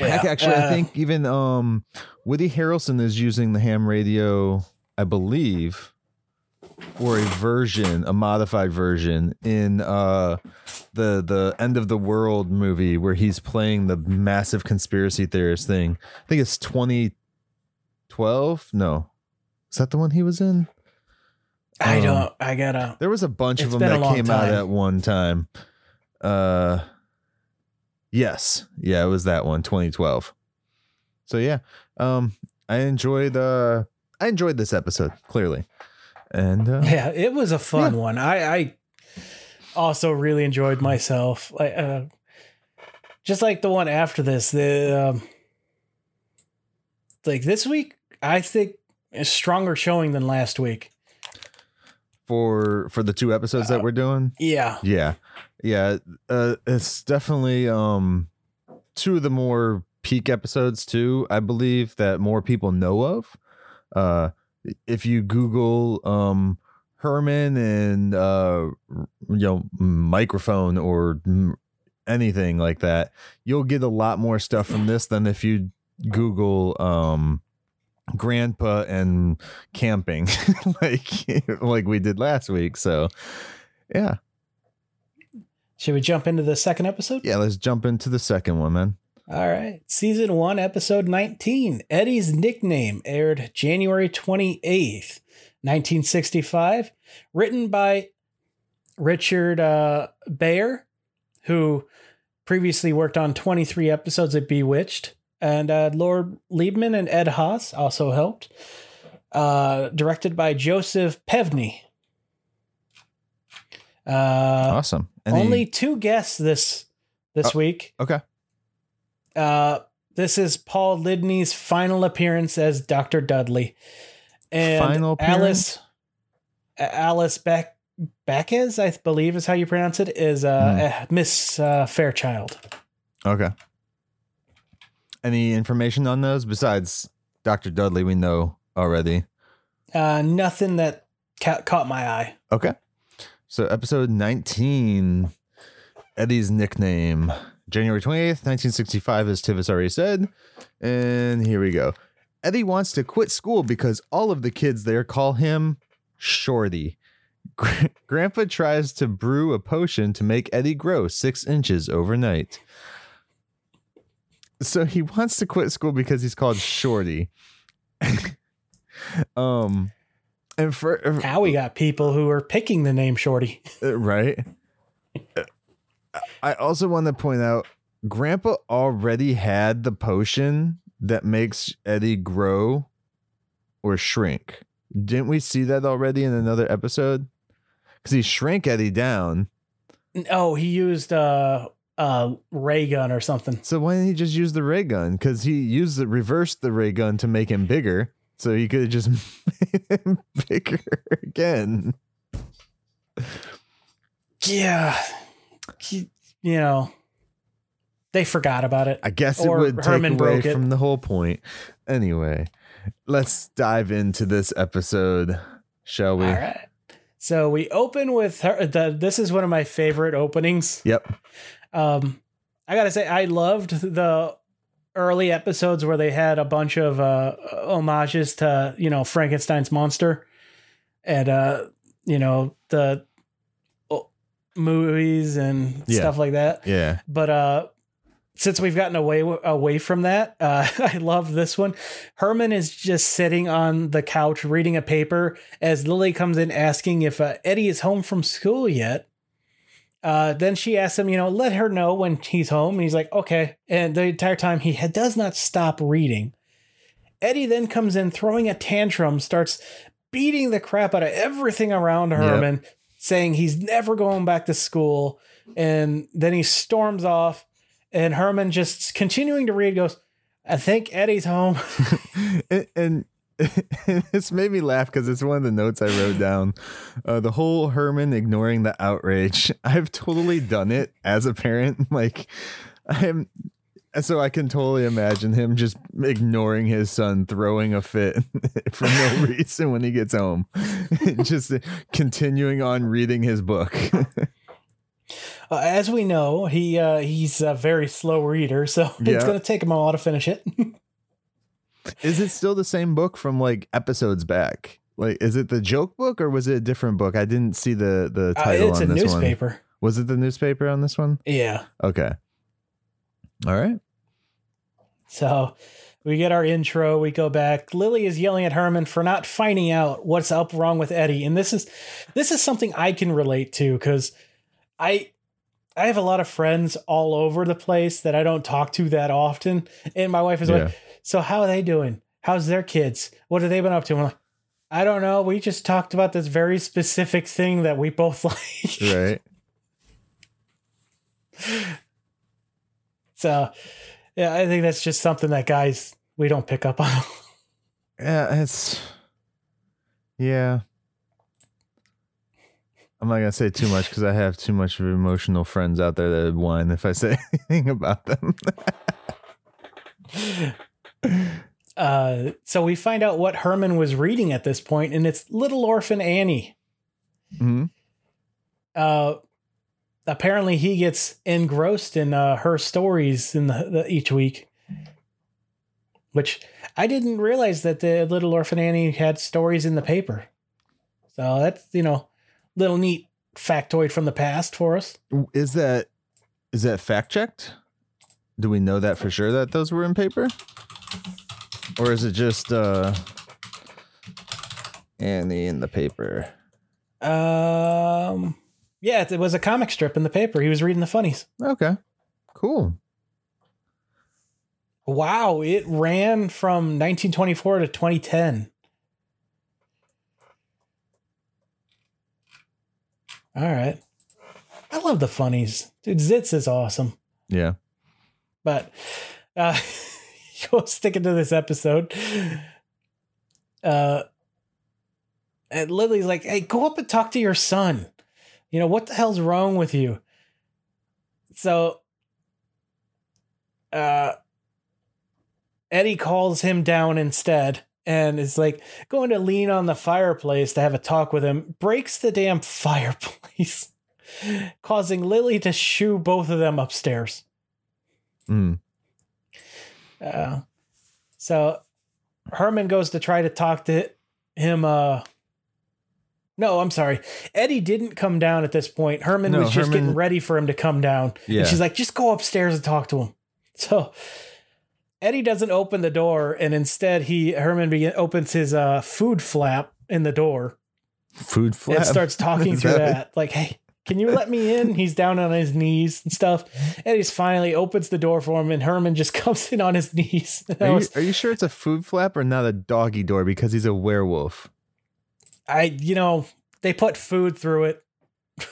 [SPEAKER 2] yeah,
[SPEAKER 1] Heck, actually, I
[SPEAKER 2] uh,
[SPEAKER 1] think even um, Woody Harrelson is using the ham radio, I believe, or a version, a modified version in uh, the the end of the world movie where he's playing the massive conspiracy theorist thing. I think it's 2012. No, is that the one he was in?
[SPEAKER 2] I
[SPEAKER 1] um,
[SPEAKER 2] don't. I gotta.
[SPEAKER 1] There was a bunch of them that came out at one time. Uh yes. Yeah, it was that one, 2012. So yeah. Um I enjoyed uh I enjoyed this episode, clearly. And uh
[SPEAKER 2] Yeah, it was a fun
[SPEAKER 1] Yeah.
[SPEAKER 2] one. I, I also really enjoyed myself. Like, uh, just like the one after this, the um, like this week, I think is stronger showing than last week.
[SPEAKER 1] For for the two episodes that
[SPEAKER 2] Uh,
[SPEAKER 1] we're doing.
[SPEAKER 2] Yeah,
[SPEAKER 1] Yeah. Yeah. Uh it's definitely um two of the more peak episodes too, I believe that more people know of. Uh if you Google um Herman and uh you know microphone or anything like that, you'll get a lot more stuff from this than if you Google um grandpa and camping like like we did last week. So yeah.
[SPEAKER 2] should we jump into the second episode?
[SPEAKER 1] Yeah, let's jump into the second one, man.
[SPEAKER 2] All right. Season 1, episode 19. Eddie's nickname aired January 28th, 1965. Written by Richard uh, Baer, who previously worked on 23 episodes of Bewitched. And uh, Norm Liebmann and Ed Haas also helped. Uh, directed by Joseph Pevney. Uh,
[SPEAKER 1] awesome. Any-
[SPEAKER 2] only two guests this this
[SPEAKER 1] Oh.
[SPEAKER 2] week.
[SPEAKER 1] okay.
[SPEAKER 2] Uh, this is Paul Lynde's final appearance as Dr. Dudley. And
[SPEAKER 1] Final appearance?
[SPEAKER 2] Alice Alice Beck Beckes, I believe is how you pronounce it, is uh, uh, Miss uh, Fairchild.
[SPEAKER 1] Okay. Any information on those besides Dr. Dudley? We know already.
[SPEAKER 2] Uh, nothing that ca- caught my eye.
[SPEAKER 1] Okay. So episode 19, Eddie's nickname. January 28th, 1965, as Tivis already said. And here we go. Eddie wants to quit school because all of the kids there call him Shorty. Gra- Grandpa tries to brew a potion to make Eddie grow six inches overnight. So he wants to quit school because he's called Shorty. um, and for
[SPEAKER 2] Now we got people who are picking the name Shorty.
[SPEAKER 1] uh, right. Uh, I also want to point out Grandpa already had the potion that makes Eddie grow or shrink. Didn't we see that already in another episode? Because he shrank Eddie down.
[SPEAKER 2] Oh, he used uh, a ray gun or something.
[SPEAKER 1] So why didn't he just use the ray gun? Because he used the reversed the ray gun to make him bigger. So he could have just made him bigger again.
[SPEAKER 2] Yeah. He- you know, they forgot about it.
[SPEAKER 1] I guess it would take away from the whole point. Anyway, let's dive into this episode, shall we?
[SPEAKER 2] All right. So we open with her. The, this is one of my favorite openings.
[SPEAKER 1] Yep.
[SPEAKER 2] Um, I gotta say, I loved the early episodes where they had a bunch of uh, homages to you know Frankenstein's monster, and uh, you know the movies and
[SPEAKER 1] Yeah.
[SPEAKER 2] stuff like that.
[SPEAKER 1] Yeah.
[SPEAKER 2] But uh, since we've gotten away away from that, uh, I love this one. Herman is just sitting on the couch reading a paper as Lily comes in asking if uh, Eddie is home from school yet. Uh, then she asks him, you know, let her know when he's home, and he's like, okay. And the entire time he does not stop reading. Eddie then comes in throwing a tantrum, starts beating the crap out of everything around Herman, saying he's never going back to school. And then he storms off, and Herman just continuing to read goes, I think Eddie's home.
[SPEAKER 1] and, and it's made me laugh because it's one of the notes I wrote down. Uh, the whole Herman ignoring the outrage. I've totally done it as a parent. Like, I'm. So I can totally imagine him just ignoring his son throwing a fit for no reason when he gets home, just continuing on reading his book.
[SPEAKER 2] Uh, as we know, he uh, he's a very slow reader, so
[SPEAKER 1] Yeah.
[SPEAKER 2] it's going to take him a while to finish it.
[SPEAKER 1] Is it still the same book from like episodes back? Like, is it the joke book or was it a different book? I didn't see the the
[SPEAKER 2] Uh,
[SPEAKER 1] title
[SPEAKER 2] it's a
[SPEAKER 1] on this
[SPEAKER 2] newspaper.
[SPEAKER 1] one. Was it the newspaper on this one?
[SPEAKER 2] Yeah.
[SPEAKER 1] Okay. All right.
[SPEAKER 2] So we get our intro. We go back. Lily is yelling at Herman for not finding out what's up wrong with Eddie, and this is this is something I can relate to because I I have a lot of friends all over the place that I don't talk to that often, and my wife is
[SPEAKER 1] Yeah.
[SPEAKER 2] like, "So how are they doing? How's their kids? What have they been up to?" I'm like, "I don't know. We just talked about this very specific thing that we both like."
[SPEAKER 1] Right.
[SPEAKER 2] So, yeah, I think that's just something that guys we don't pick up on.
[SPEAKER 1] Yeah, it's yeah. I'm not gonna say too much because I have too much of emotional friends out there that would whine if I say anything about them.
[SPEAKER 2] Uh, so we find out what Herman was reading at this point, and it's Little Orphan Annie.
[SPEAKER 1] hmm
[SPEAKER 2] Uh, apparently, he gets engrossed in uh, her stories in the, the each week, which I didn't realize that the Little Orphan Annie had stories in the paper. So that's you know, little neat factoid from the past for us.
[SPEAKER 1] Is that is that fact checked? Do we know that for sure that those were in paper? Or is it just uh Annie in the paper?
[SPEAKER 2] Um, yeah, it, was a comic strip in the paper. He was reading the funnies.
[SPEAKER 1] Okay. Cool.
[SPEAKER 2] Wow, it ran from 1924 to 2010. All right. I love the funnies. Dude, Zits is awesome.
[SPEAKER 1] Yeah.
[SPEAKER 2] But uh sticking to this episode. Uh and Lily's like, hey, go up and talk to your son. You know, what the hell's wrong with you? So uh Eddie calls him down instead and is like going to lean on the fireplace to have a talk with him, breaks the damn fireplace, causing Lily to shoo both of them upstairs.
[SPEAKER 1] Mm.
[SPEAKER 2] Uh, so Herman goes to try to talk to him. Uh, no, I'm sorry. Eddie didn't come down at this point. Herman
[SPEAKER 1] No,
[SPEAKER 2] was just
[SPEAKER 1] Herman-
[SPEAKER 2] getting ready for him to come down.
[SPEAKER 1] Yeah.
[SPEAKER 2] And she's like, just go upstairs and talk to him. So Eddie doesn't open the door, and instead he Herman begin, opens his uh, food flap in the door
[SPEAKER 1] Food flap.
[SPEAKER 2] and starts talking through
[SPEAKER 1] that-
[SPEAKER 2] that. Like, hey, can you let me in? He's down on his knees and stuff. And he's finally opens the door for him, and Herman just comes in on his knees. I
[SPEAKER 1] Are you,
[SPEAKER 2] was-
[SPEAKER 1] are you sure it's a food flap or not a doggy door because he's a werewolf?
[SPEAKER 2] I, you know, they put food through it.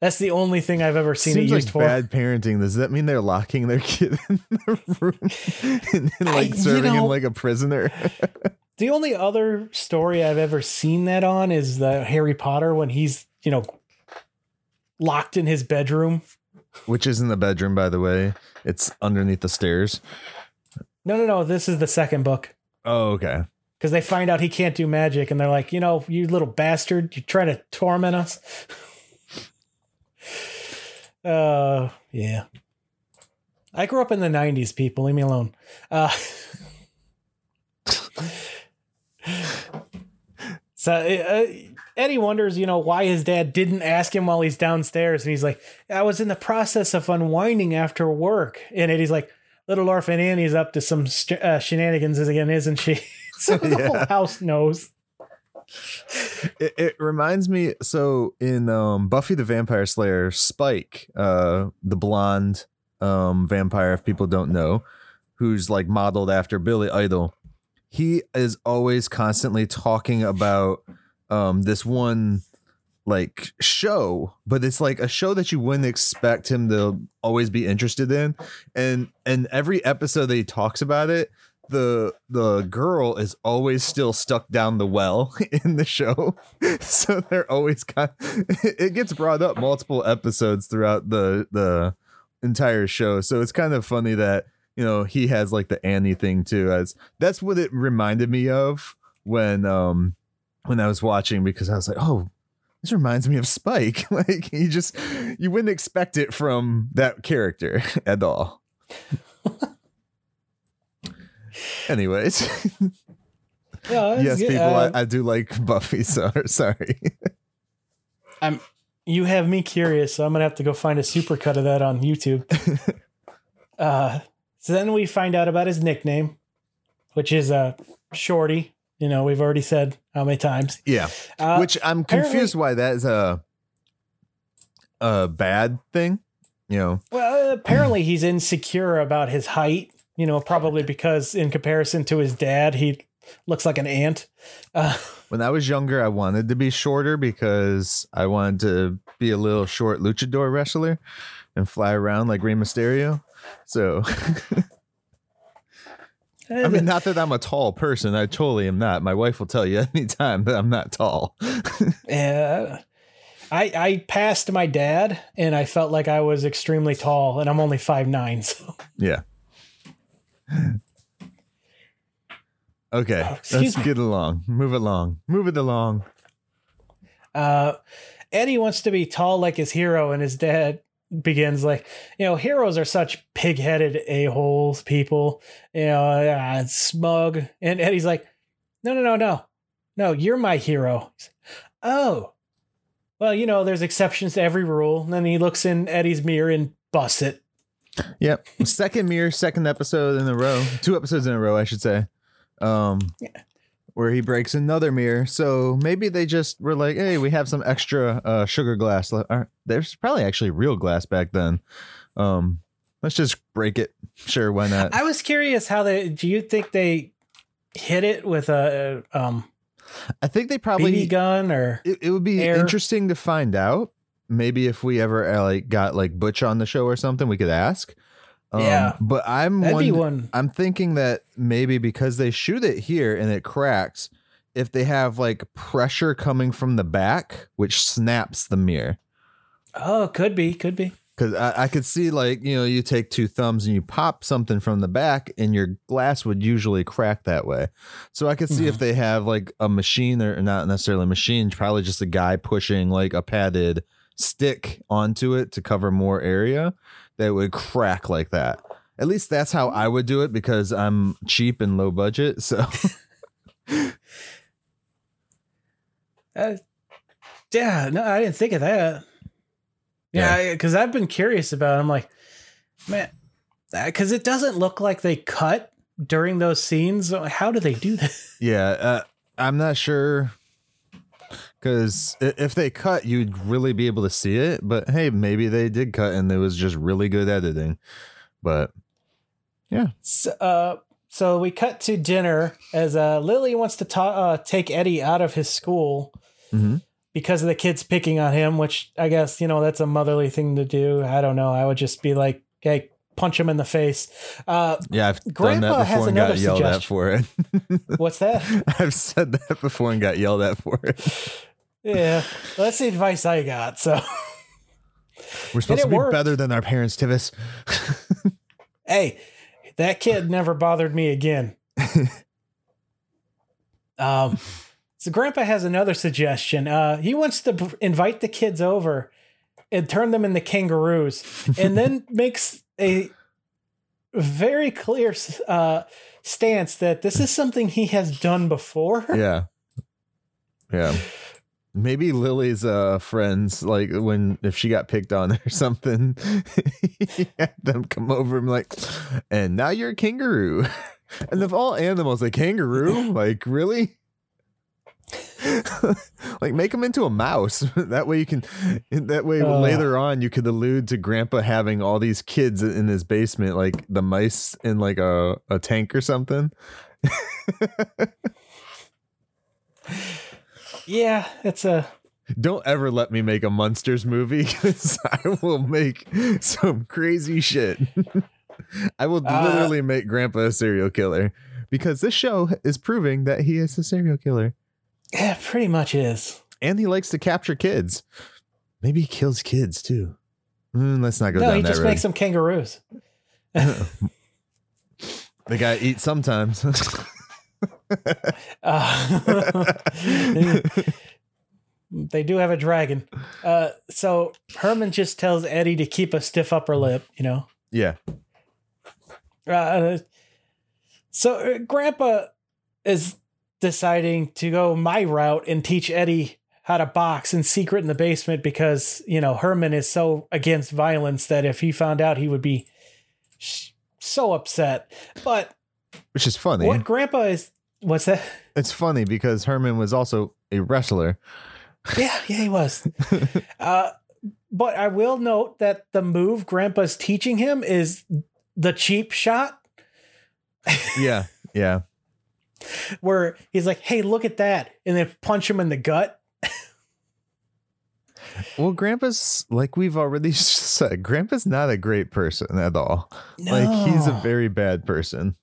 [SPEAKER 2] That's the only thing I've ever seen
[SPEAKER 1] Seems
[SPEAKER 2] it used
[SPEAKER 1] like
[SPEAKER 2] for.
[SPEAKER 1] bad parenting. Does that mean they're locking their kid in the room and, then, like
[SPEAKER 2] you
[SPEAKER 1] serving
[SPEAKER 2] know-
[SPEAKER 1] him like a prisoner?
[SPEAKER 2] The only other story I've ever seen that on is the Harry Potter when he's, you know, locked in his bedroom.
[SPEAKER 1] Which is in the bedroom, by the way. It's underneath the stairs.
[SPEAKER 2] No, no, no. This is the second book.
[SPEAKER 1] Oh, okay.
[SPEAKER 2] because they find out he can't do magic and they're like, you know, you little bastard, you try to torment us. uh, yeah. I grew up in the 90s, people. Leave me alone. Uh, so uh, Eddie wonders, you know, why his dad didn't ask him while he's downstairs. And he's like, I was in the process of unwinding after work. And Eddie's like, little orphan Annie's up to some st- uh, shenanigans again, isn't she? so the
[SPEAKER 1] Yeah.
[SPEAKER 2] whole house knows.
[SPEAKER 1] It, it reminds me. So in um, Buffy the Vampire Slayer, Spike, uh, the blonde um, vampire, if people don't know, who's like modeled after Billy Idol, he is always constantly talking about um, this one like show, but it's like a show that you wouldn't expect him to always be interested in. And and every episode that he talks about it, the the girl is always still stuck down the well in the show. So they're always kind it gets brought up multiple episodes throughout the the entire show. So it's kind of funny that, you know, he has like the Annie thing too as that's what it reminded me of when um when I was watching because I was like, "Oh, this reminds me of Spike." like you just you wouldn't expect it from that character at all. Anyways,
[SPEAKER 2] Yeah,
[SPEAKER 1] yes,
[SPEAKER 2] good.
[SPEAKER 1] people,
[SPEAKER 2] Uh,
[SPEAKER 1] I, I do like Buffy. So sorry.
[SPEAKER 2] I'm you have me curious, so I'm gonna have to go find a supercut of that on YouTube. uh, so then we find out about his nickname, which is uh, Shorty. You know, we've already said how many times.
[SPEAKER 1] yeah,
[SPEAKER 2] Uh,
[SPEAKER 1] which I'm confused why that is a a bad thing. You know,
[SPEAKER 2] Well, apparently he's insecure about his height. You know, probably because in comparison to his dad, he looks like an ant. Uh,
[SPEAKER 1] when I was younger, I wanted to be shorter because I wanted to be a little short luchador wrestler and fly around like Rey Mysterio. So, I mean, not that I'm a tall person. I totally am not. My wife will tell you anytime that I'm not tall.
[SPEAKER 2] Yeah. I I passed my dad and I felt like I was extremely tall and I'm only five nine. So
[SPEAKER 1] yeah. Okay,
[SPEAKER 2] Oh,
[SPEAKER 1] let's
[SPEAKER 2] me.
[SPEAKER 1] get along. Move along. Move it along.
[SPEAKER 2] uh Eddie wants to be tall like his hero and his dad begins like, you know, heroes are such pig-headed a-holes people, you know, uh, smug. And Eddie's like, "No, no, no, no. No, you're my hero." Oh. Well, you know, there's exceptions to every rule. And then he looks in Eddie's mirror and busts it.
[SPEAKER 1] Yep. Second mirror, second episode in a row. Two episodes in a row, I should say. Um where he breaks another mirror. So maybe they just were like, hey, we have some extra uh sugar glass. There's probably actually real glass back then. Um let's just break it. Sure, why not?
[SPEAKER 2] I was curious how they do you think they hit it with a um
[SPEAKER 1] I think they probably
[SPEAKER 2] BB gun or
[SPEAKER 1] it, it would be
[SPEAKER 2] air.
[SPEAKER 1] interesting to find out maybe if we ever uh, like got like Butch on the show or something, we could ask. Um,
[SPEAKER 2] Yeah.
[SPEAKER 1] but I'm
[SPEAKER 2] one.
[SPEAKER 1] I'm thinking that maybe because they shoot it here and it cracks, if they have like pressure coming from the back, which snaps the mirror.
[SPEAKER 2] Oh, could be, could be.
[SPEAKER 1] Because I, I could see like you know you take two thumbs and you pop something from the back and your glass would usually crack that way. So I could see if they have like a machine or not necessarily a machine, probably just a guy pushing like a padded stick onto it to cover more area that would crack like that. At least that's how I would do it because I'm cheap and low budget. So
[SPEAKER 2] Uh, yeah, no, I didn't think of that. Yeah, because I've been curious about. It. I'm like, man, because it doesn't look like they cut during those scenes. How do they do that?
[SPEAKER 1] yeah, uh, I'm not sure. Because if they cut, you'd really be able to see it. But hey, maybe they did cut and it was just really good editing. But
[SPEAKER 2] So, uh, so we cut to dinner as uh, Lily wants to ta- uh, take Eddie out of his school
[SPEAKER 1] Mhm.
[SPEAKER 2] because of the kids picking on him, which I guess you know that's a motherly thing to do. I don't know. I would just be like, "Hey, punch him in the face." Uh,
[SPEAKER 1] yeah, I've done
[SPEAKER 2] Grandpa
[SPEAKER 1] that
[SPEAKER 2] has
[SPEAKER 1] before and got
[SPEAKER 2] another
[SPEAKER 1] yelled at
[SPEAKER 2] suggestion.
[SPEAKER 1] for it.
[SPEAKER 2] what's that?
[SPEAKER 1] I've said that before and got yelled at for it.
[SPEAKER 2] yeah, that's the advice I got. So,
[SPEAKER 1] We're supposed to be
[SPEAKER 2] worked.
[SPEAKER 1] better than our parents, Tivis.
[SPEAKER 2] hey, that kid never bothered me again. um, so Grandpa has another suggestion. Uh, he wants to b- invite the kids over and turn them into kangaroos, and then makes a very clear uh, stance that this is something he has done before.
[SPEAKER 1] yeah. Yeah. Maybe Lily's uh friends, like when if she got picked on or something, he had them come over and like, and now you're a kangaroo. And of all animals, a kangaroo? Like, really? like make them into a mouse. that way you can that way
[SPEAKER 2] Uh.
[SPEAKER 1] later on you could allude to grandpa having all these kids in his basement, like the mice in like a, a tank or something.
[SPEAKER 2] Yeah, it's a
[SPEAKER 1] Don't ever let me make a Munsters movie because I will make some crazy shit. I will
[SPEAKER 2] Uh,
[SPEAKER 1] literally make Grandpa a serial killer because this show is proving that he is a serial killer
[SPEAKER 2] yeah, pretty much is.
[SPEAKER 1] and he likes to capture kids. Maybe he kills kids too. Mm, let's not go
[SPEAKER 2] no,
[SPEAKER 1] down
[SPEAKER 2] he just makes them kangaroos.
[SPEAKER 1] the guy eats sometimes.
[SPEAKER 2] Uh, they do have a dragon. Uh, so Herman just tells Eddie to keep a stiff upper lip, you know.
[SPEAKER 1] yeah.
[SPEAKER 2] Uh, so uh, Grandpa is deciding to go my route and teach Eddie how to box in secret in the basement because, you know, Herman is so against violence that if he found out, he would be sh- so upset. But
[SPEAKER 1] Which is funny.
[SPEAKER 2] what Grandpa is, what's that?
[SPEAKER 1] It's funny because Herman was also a wrestler.
[SPEAKER 2] Yeah, yeah, he was. uh, but I will note that the move Grandpa's teaching him is the cheap shot,
[SPEAKER 1] Yeah. Yeah.
[SPEAKER 2] where he's like, "Hey, look at that," and then punch him in the gut.
[SPEAKER 1] Well, Grandpa's like we've already said, Grandpa's not a great person at all. Like he's a very bad person.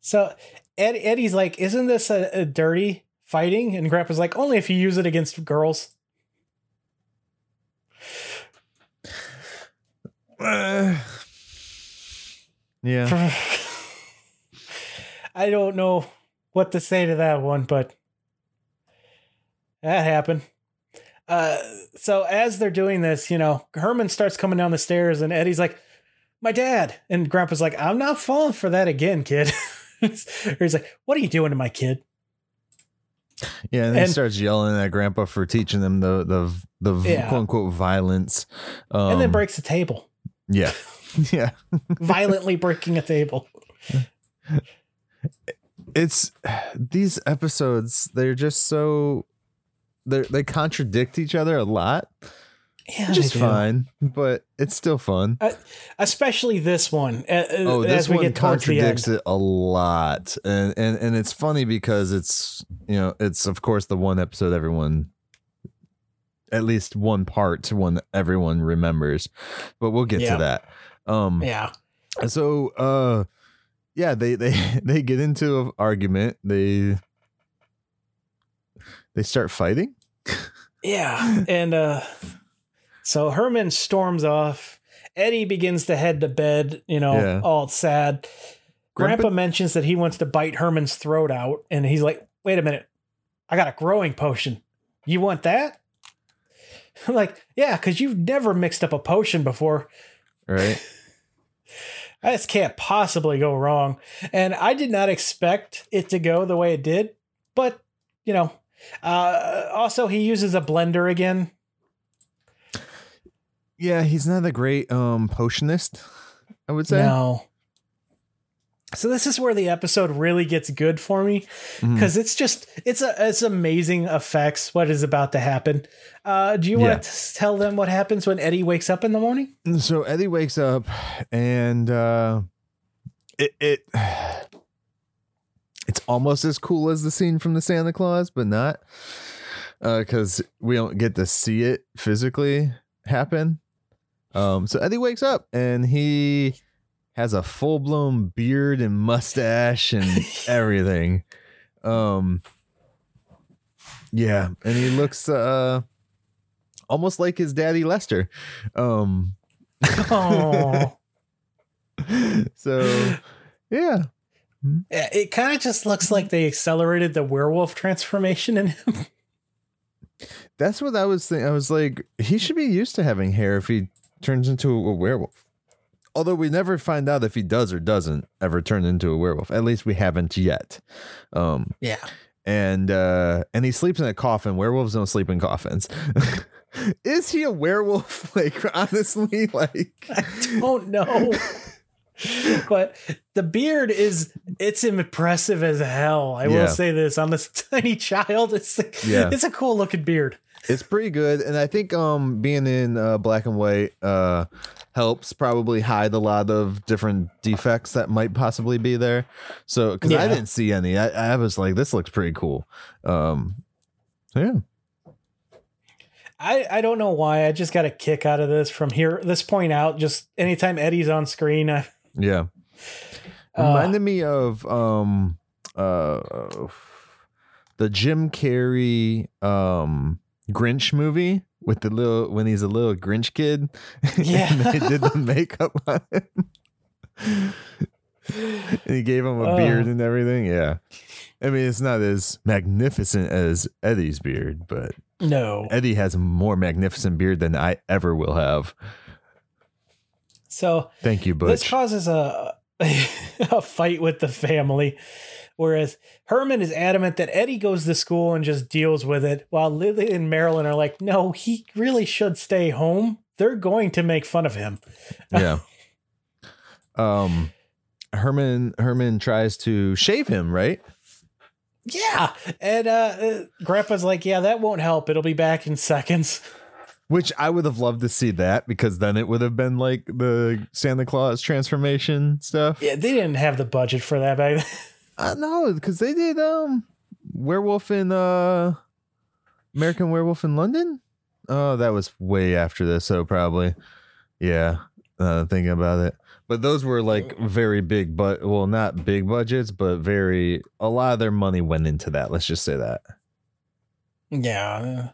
[SPEAKER 2] So Ed, Eddie's like, "Isn't this a, a dirty fighting?" And Grandpa's like, "Only if you use it against girls."
[SPEAKER 1] Uh, yeah.
[SPEAKER 2] I don't know what to say to that one, but that happened. Uh, so as they're doing this, you know, Herman starts coming down the stairs, and Eddie's like, "My dad," and Grandpa's like, "I'm not falling for that again, kid." or he's like, "What are you doing to my kid?"
[SPEAKER 1] Yeah, and, he starts yelling at Grandpa for teaching them the the the
[SPEAKER 2] Yeah.
[SPEAKER 1] quote unquote violence. Um,
[SPEAKER 2] and then breaks the table,
[SPEAKER 1] Yeah. Yeah.
[SPEAKER 2] violently breaking a table.
[SPEAKER 1] It's these episodes, they're just so they they contradict each other a lot.
[SPEAKER 2] Yeah,
[SPEAKER 1] Which is fine, but it's still fun.
[SPEAKER 2] especially this one. uh, uh,
[SPEAKER 1] Oh, this
[SPEAKER 2] as we
[SPEAKER 1] one
[SPEAKER 2] get towards the end.
[SPEAKER 1] contradicts it a lot, and and and it's funny because it's you know it's of course the one episode everyone at least one part to one everyone remembers. But we'll get
[SPEAKER 2] Yeah.
[SPEAKER 1] to that. Um
[SPEAKER 2] Yeah.
[SPEAKER 1] so uh yeah, they they they get into an argument. They they start fighting.
[SPEAKER 2] Yeah. And uh so Herman storms off. Eddie begins to head to bed, you know,
[SPEAKER 1] Yeah.
[SPEAKER 2] all sad.
[SPEAKER 1] Grandpa-
[SPEAKER 2] Grandpa mentions that he wants to bite Herman's throat out, and he's like, wait a minute, I got a growing potion. You want that? I'm like, yeah, because you've never mixed up a potion before.
[SPEAKER 1] Right?
[SPEAKER 2] This can't possibly go wrong. And I did not expect it to go the way it did, but you know, uh, also he uses a blender again.
[SPEAKER 1] Yeah, he's not a great um potionist, I would say.
[SPEAKER 2] No. So this is where the episode really gets good for me because it's just it's a it's amazing effects what is about to happen. Uh, do you
[SPEAKER 1] Yeah.
[SPEAKER 2] want to tell them what happens when Eddie wakes up in the morning?
[SPEAKER 1] So Eddie wakes up and uh it it it's almost as cool as the scene from the Santa Claus, but not. Uh cuz we don't get to see it physically happen. Um so Eddie wakes up and he has a full-blown beard and mustache and everything. Um yeah, and he looks uh almost like his daddy Lester. Um
[SPEAKER 2] Oh,
[SPEAKER 1] so yeah
[SPEAKER 2] it kind of just looks like they accelerated the werewolf transformation in him.
[SPEAKER 1] that's what i was thinking i was like he should be used to having hair if he turns into a werewolf although we never find out if he does or doesn't ever turn into a werewolf at least we haven't yet um
[SPEAKER 2] Yeah.
[SPEAKER 1] and uh and he sleeps in a coffin werewolves don't sleep in coffins is he a werewolf like honestly like
[SPEAKER 2] I don't know. but the beard is it's impressive as hell. I
[SPEAKER 1] Yeah.
[SPEAKER 2] will say this on this tiny child. It's like,
[SPEAKER 1] Yeah.
[SPEAKER 2] it's a cool looking beard.
[SPEAKER 1] It's pretty good, and I think um being in uh, black and white uh helps probably hide a lot of different defects that might possibly be there. So because I didn't see any, I, I was like, this looks pretty cool. Um, so yeah,
[SPEAKER 2] I, I don't know why. I just got a kick out of this from here this point out. Just anytime Eddie's on screen, I,
[SPEAKER 1] yeah.
[SPEAKER 2] Uh,
[SPEAKER 1] Reminded me of um uh the Jim Carrey um Grinch movie with the little when he's a little Grinch kid.
[SPEAKER 2] Yeah.
[SPEAKER 1] and they did the makeup on him. and he gave him a
[SPEAKER 2] Oh.
[SPEAKER 1] beard and everything. Yeah. I mean, it's not as magnificent as Eddie's beard, but
[SPEAKER 2] no.
[SPEAKER 1] Eddie has a more magnificent beard than I ever will have.
[SPEAKER 2] So
[SPEAKER 1] Thank you, Butch.
[SPEAKER 2] this causes a a fight with the family. Whereas Herman is adamant that Eddie goes to school and just deals with it, while Lily and Marilyn are like, no, he really should stay home. They're going to make fun of him.
[SPEAKER 1] yeah. Um, Herman Herman tries to shave him, right?
[SPEAKER 2] Yeah. And uh, uh, Grandpa's like, yeah, that won't help. It'll be back in seconds.
[SPEAKER 1] Which I would have loved to see that because then it would have been like the Santa Claus transformation stuff.
[SPEAKER 2] Yeah, they didn't have the budget for that back then.
[SPEAKER 1] Know because they did um Werewolf in uh American Werewolf in London. Oh, that was way after this, so probably yeah. Uh, thinking about it, but those were like very big, but well, not big budgets, but very a lot of their money went into that. Let's just say that.
[SPEAKER 2] Yeah.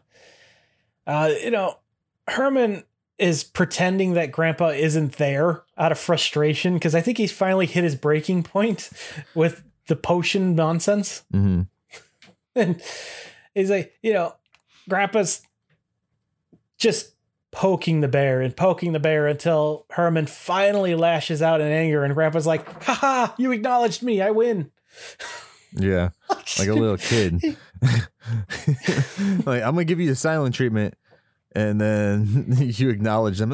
[SPEAKER 2] Uh, you know, Herman is pretending that Grandpa isn't there out of frustration because I think he's finally hit his breaking point with the potion nonsense.
[SPEAKER 1] hmm
[SPEAKER 2] And he's like, you know, Grandpa's just poking the bear and poking the bear until Herman finally lashes out in anger and Grandpa's like, haha, you acknowledged me, I win.
[SPEAKER 1] Yeah, like a little kid. like I'm gonna give you the silent treatment, and then you acknowledge them.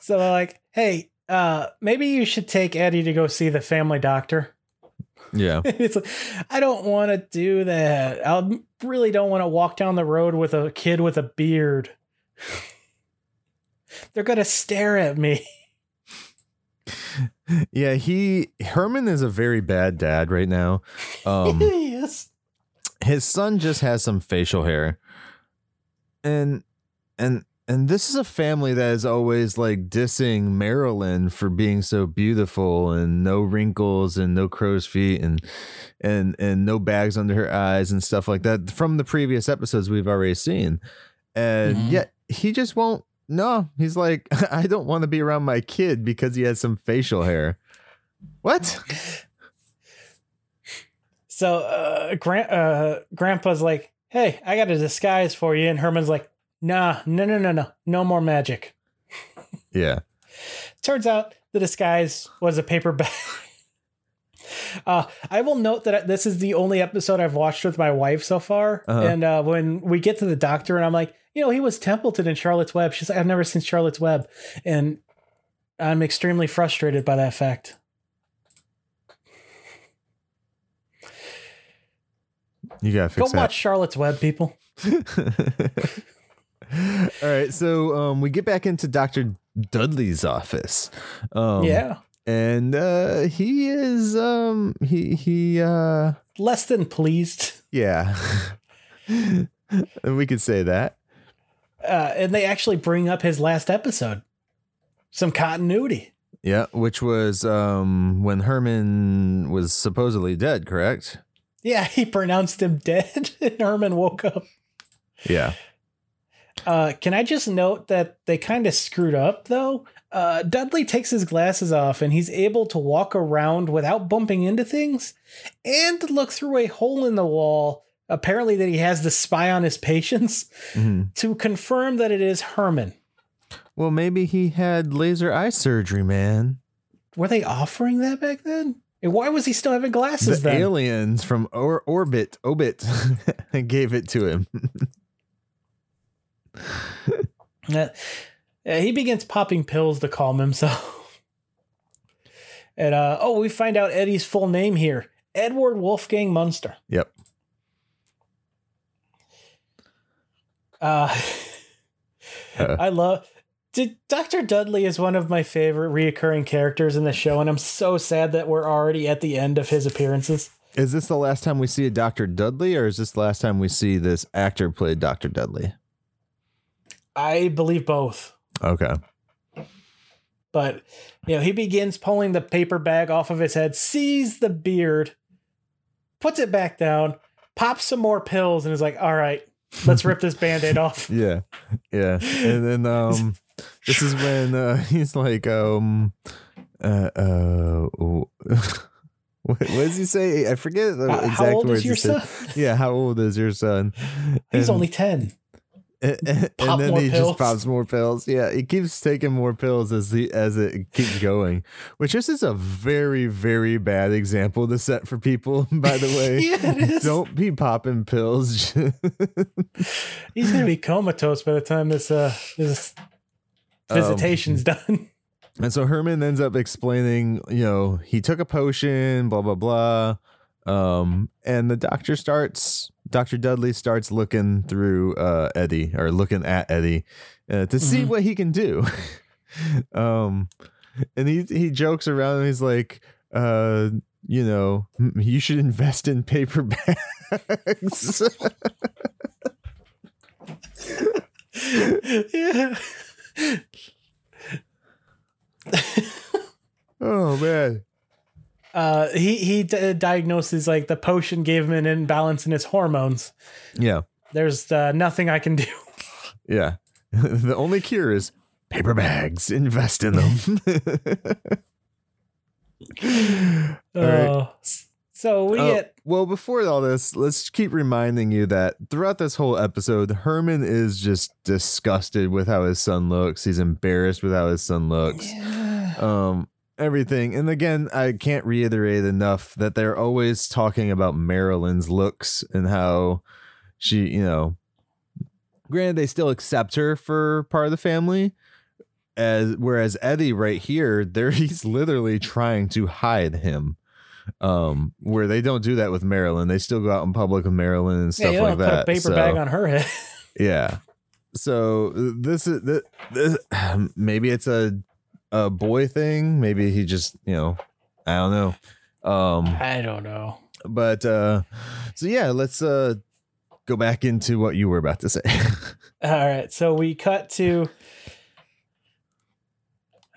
[SPEAKER 2] So they're like, hey, uh, maybe you should take Eddie to go see the family doctor.
[SPEAKER 1] yeah,
[SPEAKER 2] it's like, I don't want to do that. I really don't want to walk down the road with a kid with a beard. They're gonna stare at me.
[SPEAKER 1] yeah. He Herman is a very bad dad right now. Um,
[SPEAKER 2] yes.
[SPEAKER 1] his son just has some facial hair and and and this is a family that is always like dissing Marilyn for being so beautiful and no wrinkles and no crow's feet and and and no bags under her eyes and stuff like that from the previous episodes we've already seen. And
[SPEAKER 2] Mhm.
[SPEAKER 1] yet he just won't no, he's like I don't want to be around my kid because he has some facial hair. What?
[SPEAKER 2] So uh, Gran- uh, Grandpa's like, "Hey, I got a disguise for you," and Herman's like, "Nah, no, no, no, no, no more magic."
[SPEAKER 1] Yeah.
[SPEAKER 2] Turns out the disguise was a paper bag. Uh, I will note that this is the only episode I've watched with my wife so far.
[SPEAKER 1] Uh-huh.
[SPEAKER 2] And uh, when we get to the doctor, and I'm like, you know, he was Templeton in Charlotte's Web. She's like, I've never seen Charlotte's Web. And I'm extremely frustrated by that fact.
[SPEAKER 1] You gotta
[SPEAKER 2] Go
[SPEAKER 1] that.
[SPEAKER 2] watch Charlotte's Web, people.
[SPEAKER 1] All right, so um, we get back into Doctor Dudley's office. Um,
[SPEAKER 2] yeah.
[SPEAKER 1] and uh, he is um, he he uh,
[SPEAKER 2] Less than pleased.
[SPEAKER 1] yeah, we could say that.
[SPEAKER 2] Uh, and they actually bring up his last episode. Some continuity.
[SPEAKER 1] Yeah, which was um, when Herman was supposedly dead, correct?
[SPEAKER 2] Yeah, he pronounced him dead, and Herman woke up.
[SPEAKER 1] Yeah,
[SPEAKER 2] Uh, can I just note that they kind of screwed up though? Uh, Dudley takes his glasses off and he's able to walk around without bumping into things and look through a hole in the wall. Apparently, that he has to spy on his patients
[SPEAKER 1] Mhm.
[SPEAKER 2] to confirm that it is Herman.
[SPEAKER 1] Well, maybe he had laser eye surgery, man.
[SPEAKER 2] Were they offering that back then? And why was he still having glasses
[SPEAKER 1] the
[SPEAKER 2] then?
[SPEAKER 1] aliens from or- orbit, Obit, gave it to him.
[SPEAKER 2] Uh, he begins popping pills to calm himself. and uh, oh, we find out Eddie's full name here Edward Wolfgang Munster.
[SPEAKER 1] yep.
[SPEAKER 2] Uh,
[SPEAKER 1] Uh.
[SPEAKER 2] I love. Did Dr. Dudley is one of my favorite reoccurring characters in the show, and I'm so sad that we're already at the end of his appearances.
[SPEAKER 1] Is this the last time we see a Dr. Dudley, or is this the last time we see this actor play Dr. Dudley?
[SPEAKER 2] I believe both.
[SPEAKER 1] Okay.
[SPEAKER 2] But you know, he begins pulling the paper bag off of his head, sees the beard, puts it back down, pops some more pills, and is like, "All right, let's rip this band-aid off."
[SPEAKER 1] Yeah. Yeah. And then um this is when uh he's like um uh uh what, what does he say? I forget the
[SPEAKER 2] How,
[SPEAKER 1] exact
[SPEAKER 2] how old
[SPEAKER 1] words
[SPEAKER 2] is
[SPEAKER 1] he
[SPEAKER 2] your
[SPEAKER 1] said.
[SPEAKER 2] son?
[SPEAKER 1] Yeah, how old is your son?
[SPEAKER 2] He's
[SPEAKER 1] And-
[SPEAKER 2] only ten.
[SPEAKER 1] And, and
[SPEAKER 2] Pop
[SPEAKER 1] then he
[SPEAKER 2] pills.
[SPEAKER 1] just pops more pills. Yeah, he keeps taking more pills as the as it keeps going. Which this is a very very bad example to set for people. By the way,
[SPEAKER 2] Yeah,
[SPEAKER 1] don't be popping pills.
[SPEAKER 2] He's gonna be comatose by the time this uh this
[SPEAKER 1] Um,
[SPEAKER 2] visitation's done.
[SPEAKER 1] and so Herman ends up explaining, you know, he took a potion, blah blah blah. Um, and the doctor starts, Doctor Dudley starts looking through uh Eddie or looking at Eddie uh, to see
[SPEAKER 2] Mhm.
[SPEAKER 1] what he can do. um, and he he jokes around and he's like, uh, you know, you should invest in paper bags.
[SPEAKER 2] yeah.
[SPEAKER 1] oh man.
[SPEAKER 2] Uh, he he d- diagnoses like the potion gave him an imbalance in his hormones.
[SPEAKER 1] Yeah.
[SPEAKER 2] There's uh, nothing I can do.
[SPEAKER 1] Yeah. the only cure is paper bags. Invest in them. All right.
[SPEAKER 2] Uh, so we
[SPEAKER 1] Oh,
[SPEAKER 2] get
[SPEAKER 1] well, before all this, let's keep reminding you that throughout this whole episode, Herman is just disgusted with how his son looks. He's embarrassed with how his son looks. Um, everything. And again, I can't reiterate enough that they're always talking about Marilyn's looks and how she, you know, granted they still accept her for part of the family. As whereas Eddie right here, there he's literally trying to hide him. Um, where they don't do that with Marilyn. They still go out in public with Marilyn and stuff
[SPEAKER 2] you
[SPEAKER 1] like that.
[SPEAKER 2] paper
[SPEAKER 1] So-
[SPEAKER 2] bag on her head.
[SPEAKER 1] yeah. So this is this, this maybe it's a a boy thing. Maybe he just you know I don't know. Um,
[SPEAKER 2] I don't know.
[SPEAKER 1] but uh so yeah, let's uh go back into what you were about to say.
[SPEAKER 2] All right, so we cut to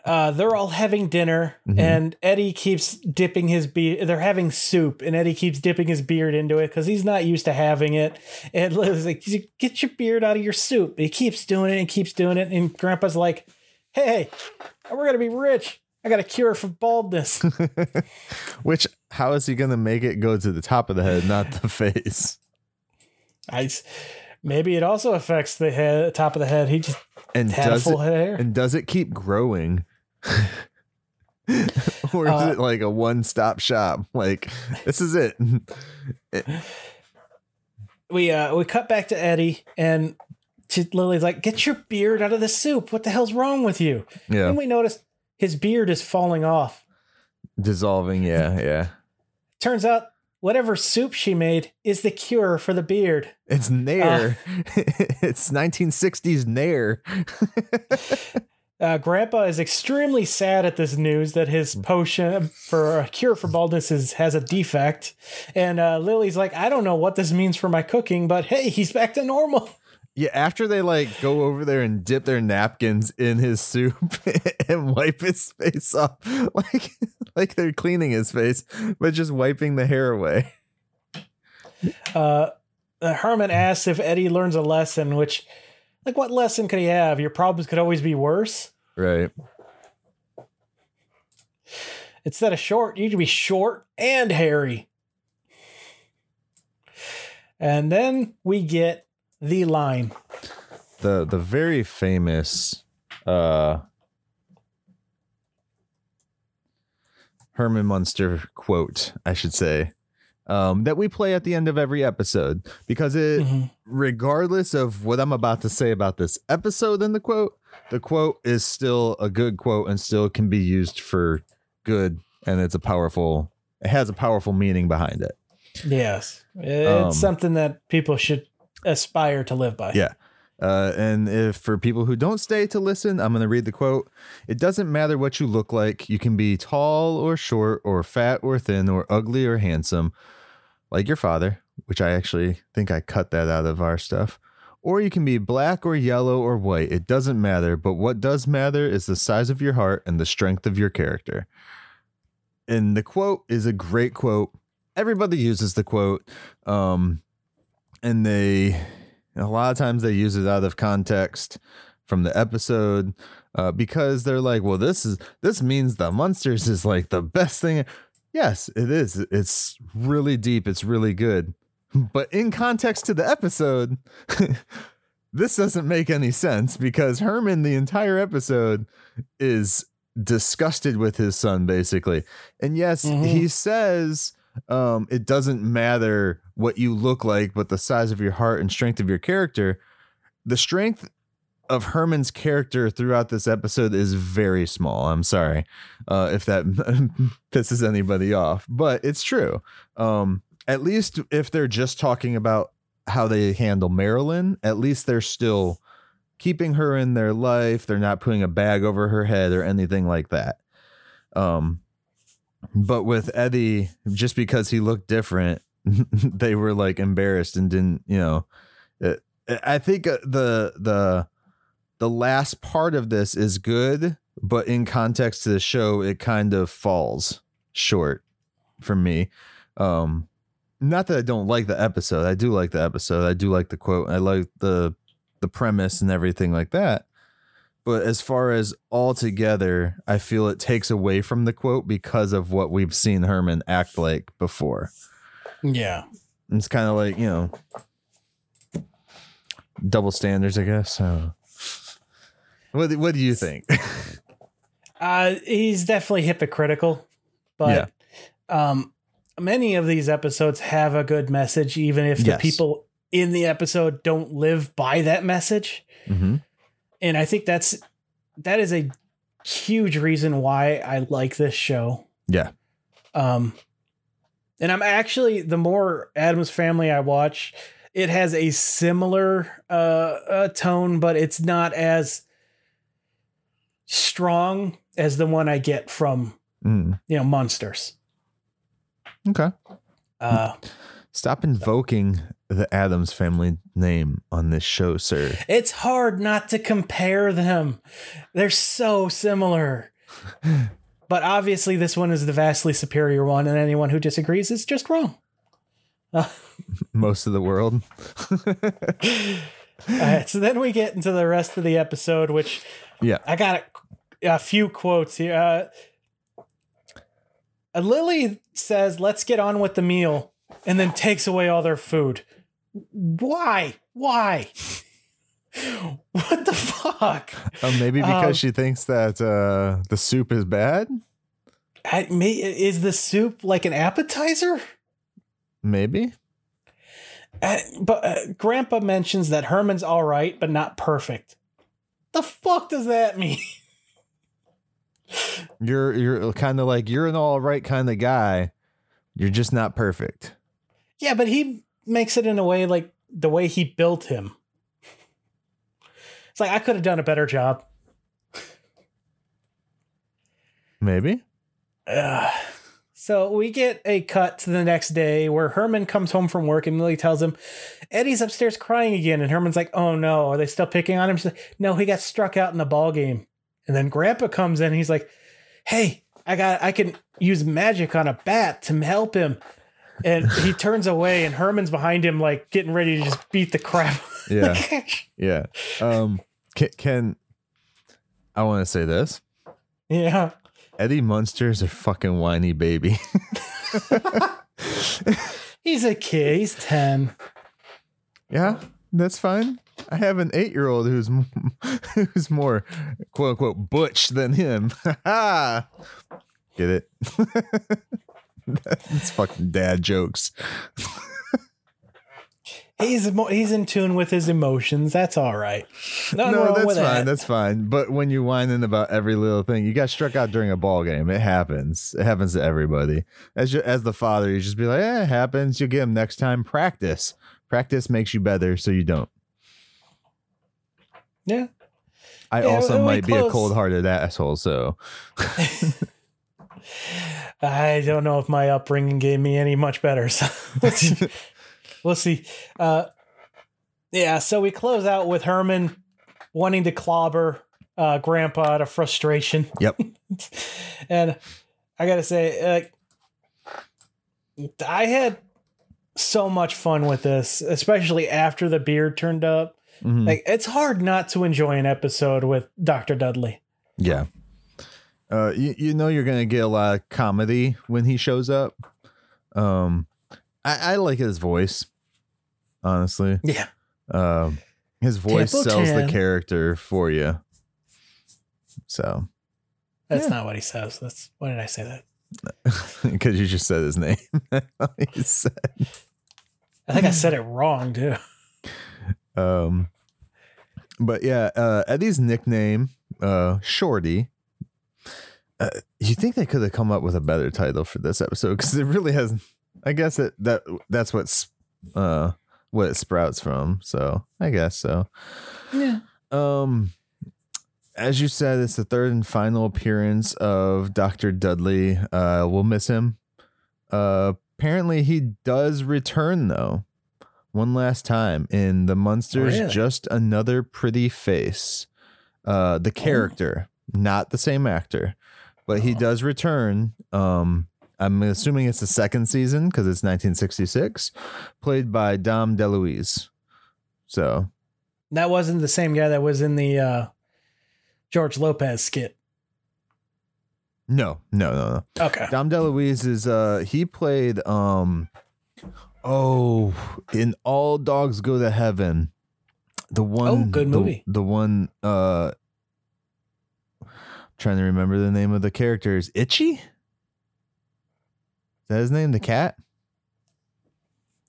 [SPEAKER 2] uh, they're all having dinner,
[SPEAKER 1] Mhm.
[SPEAKER 2] and Eddie keeps dipping his beard. They're having soup, and Eddie keeps dipping his beard into it because he's not used to having it. And Lily's like, "Get your beard out of your soup." He keeps doing it and keeps doing it, and Grandpa's like, "Hey, we're gonna be rich. I got a cure for baldness."
[SPEAKER 1] Which how is he gonna make it go to the top of the head, not the face?
[SPEAKER 2] I, maybe it also affects the head, top of the head. He just
[SPEAKER 1] And
[SPEAKER 2] had a
[SPEAKER 1] does
[SPEAKER 2] full
[SPEAKER 1] it
[SPEAKER 2] hair.
[SPEAKER 1] and does it keep growing? or is
[SPEAKER 2] Uh,
[SPEAKER 1] it like a one-stop shop? Like this is it.
[SPEAKER 2] we uh we cut back to Eddie and she, Lily's like, "Get your beard out of the soup. What the hell's wrong with you?"
[SPEAKER 1] Yeah.
[SPEAKER 2] And we notice his beard is falling off.
[SPEAKER 1] Dissolving, yeah, yeah.
[SPEAKER 2] Turns out whatever soup she made is the cure for the beard.
[SPEAKER 1] It's Nair. it's 1960s Nair.
[SPEAKER 2] Uh, Grandpa is extremely sad at this news that his potion for a cure for baldness is, has a defect. And uh, Lily's like, I don't know what this means for my cooking, but hey, he's back to normal.
[SPEAKER 1] Yeah, after they like go over there and dip their napkins in his soup and wipe his face off, like like they're cleaning his face, but just wiping the hair away.
[SPEAKER 2] Uh, uh, Herman asks if Eddie learns a lesson, which, like, what lesson could he have? Your problems could always be worse.
[SPEAKER 1] Right.
[SPEAKER 2] Instead of short, you could be short and hairy. And then we get the line.
[SPEAKER 1] The the very famous uh Herman Munster quote, I should say. Um, that we play at the end of every episode because it
[SPEAKER 2] Mhm.
[SPEAKER 1] regardless of what I'm about to say about this episode and the quote, the quote is still a good quote and still can be used for good and it's a powerful it has a powerful meaning behind it.
[SPEAKER 2] Yes. It's
[SPEAKER 1] Um,
[SPEAKER 2] something that people should aspire to live by.
[SPEAKER 1] Yeah. Uh, and if for people who don't stay to listen, I'm going to read the quote. It doesn't matter what you look like. You can be tall or short or fat or thin or ugly or handsome, like your father, which I actually think I cut that out of our stuff. Or you can be black or yellow or white. It doesn't matter. But what does matter is the size of your heart and the strength of your character. And the quote is a great quote. Everybody uses the quote. Um, and they a lot of times they use it out of context from the episode uh, because they're like, well, this is this means the Munsters is like the best thing. Yes, it is. It's really deep. It's really good. But in context to the episode, this doesn't make any sense because Herman, the entire episode, is disgusted with his son, basically. And yes,
[SPEAKER 2] Mhm.
[SPEAKER 1] he says um, it doesn't matter what you look like, but the size of your heart and strength of your character. The strength of Herman's character throughout this episode is very small. I'm sorry uh, if that pisses anybody off, but it's true. Um, at least if they're just talking about how they handle Marilyn, at least they're still keeping her in their life. They're not putting a bag over her head or anything like that. Um, but with Eddie, just because he looked different, they were like embarrassed and didn't, you know. It, I think uh, the the the last part of this is good, but in context to the show, it kind of falls short for me. Um, not that I don't like the episode. I do like the episode. I do like the quote. I like the the premise and everything like that. But as far as all together, I feel it takes away from the quote because of what we've seen Herman act like before.
[SPEAKER 2] Yeah.
[SPEAKER 1] It's kind of like, you know, double standards, I guess. So what do- what do you think?
[SPEAKER 2] Uh, he's definitely hypocritical, but um, many of these episodes have a good message, even if the
[SPEAKER 1] Yes.
[SPEAKER 2] people in the episode don't live by that message.
[SPEAKER 1] hmm
[SPEAKER 2] And I think that's that is a huge reason why I like this show.
[SPEAKER 1] Yeah.
[SPEAKER 2] Um, and I'm actually the more Addams Family I watch, it has a similar uh, uh tone, but it's not as strong as the one I get from
[SPEAKER 1] Mm.
[SPEAKER 2] you know Munsters.
[SPEAKER 1] Okay.
[SPEAKER 2] Uh,
[SPEAKER 1] Stop invoking the Addams family name on this show, sir.
[SPEAKER 2] it's hard not to compare them. They're so similar. but obviously, this one is the vastly superior one, and anyone who disagrees is just wrong.
[SPEAKER 1] Most of the world.
[SPEAKER 2] All right, so then we get into the rest of the episode, which
[SPEAKER 1] Yeah.
[SPEAKER 2] I got a, a few quotes here. Uh, uh, Lily says, "Let's get on with the meal," and then takes away all their food. Why? Why? what the fuck?
[SPEAKER 1] Uh, maybe because
[SPEAKER 2] Um,
[SPEAKER 1] she thinks that uh, the soup is bad.
[SPEAKER 2] I, may, is the soup like an appetizer?
[SPEAKER 1] Maybe.
[SPEAKER 2] Uh, but uh, Grandpa mentions that Herman's all right, but not perfect. The fuck does that mean?
[SPEAKER 1] You're you're kind of like you're an all right kind of guy. You're just not perfect.
[SPEAKER 2] Yeah, but he makes it in a way like the way he built him. It's like I could have done a better job.
[SPEAKER 1] Maybe.
[SPEAKER 2] Ugh. So we get a cut to the next day where Herman comes home from work and Lily tells him Eddie's upstairs crying again, and Herman's like, "Oh no, are they still picking on him?" She's like, "No, he got struck out in the ball game." And then Grandpa comes in, and he's like, "Hey, I got, I can use magic on a bat to help him." And he turns away, and Herman's behind him, like getting ready to just beat the crap.
[SPEAKER 1] Yeah. Yeah. Um. Can, can I want to say this?
[SPEAKER 2] yeah.
[SPEAKER 1] Eddie Munster's a fucking whiny baby.
[SPEAKER 2] He's a kid. He's 10.
[SPEAKER 1] yeah, that's fine. I have an eight-year-old who's who's more quote unquote butch than him. Get it? That's fucking dad jokes.
[SPEAKER 2] He's emo- he's in tune with his emotions. That's all right. Nothing
[SPEAKER 1] no, that's fine.
[SPEAKER 2] that.
[SPEAKER 1] That's fine. But when you're whining about every little thing, you got struck out during a ball game. It happens. It happens to everybody. As you, as the father, you just be like, "Eh, it happens. You'll get him next time. Practice. Practice makes you better, so you don't."
[SPEAKER 2] yeah.
[SPEAKER 1] I
[SPEAKER 2] Yeah,
[SPEAKER 1] also might be a cold-hearted asshole, so
[SPEAKER 2] I don't know if my upbringing gave me any much better. So let's, see. we'll see. Uh, yeah, so we close out with Herman wanting to clobber uh, Grandpa out of frustration.
[SPEAKER 1] Yep.
[SPEAKER 2] and I gotta say, like, I had so much fun with this, especially after the beard turned up.
[SPEAKER 1] Mhm.
[SPEAKER 2] Like, it's hard not to enjoy an episode with Doctor Dudley.
[SPEAKER 1] yeah. Uh, you, you know you're gonna get a lot of comedy when he shows up. Um, I, I like his voice, honestly.
[SPEAKER 2] Yeah.
[SPEAKER 1] Um, his voice
[SPEAKER 2] Temple
[SPEAKER 1] sells the character for you. So,
[SPEAKER 2] That's
[SPEAKER 1] Yeah.
[SPEAKER 2] not what he says. That's why did I say that?
[SPEAKER 1] because you just said his name, said,
[SPEAKER 2] I think I said it wrong too.
[SPEAKER 1] um, but yeah, uh, Eddie's nickname, uh, Shorty. Uh, you think they could have come up with a better title for this episode because it really has. I guess it that that's what's uh what it sprouts from. So I guess so.
[SPEAKER 2] Yeah.
[SPEAKER 1] Um, as you said, it's the third and final appearance of Doctor Dudley. Uh, we'll miss him. Uh, apparently he does return though, one last time in the Munsters.
[SPEAKER 2] Really?
[SPEAKER 1] Just another pretty face. Uh, the character, not the same actor, but he does return. Um. I'm assuming it's the second season because it's 1966, played by Dom DeLuise. So
[SPEAKER 2] That wasn't the same guy that was in the uh, George Lopez skit.
[SPEAKER 1] no, no, no, no.
[SPEAKER 2] Okay.
[SPEAKER 1] Dom DeLuise is uh he played um oh in All Dogs Go to Heaven. The one
[SPEAKER 2] Oh, good
[SPEAKER 1] the-
[SPEAKER 2] movie.
[SPEAKER 1] The, one uh trying to remember the name of the character is Itchy? Is that his name? The cat?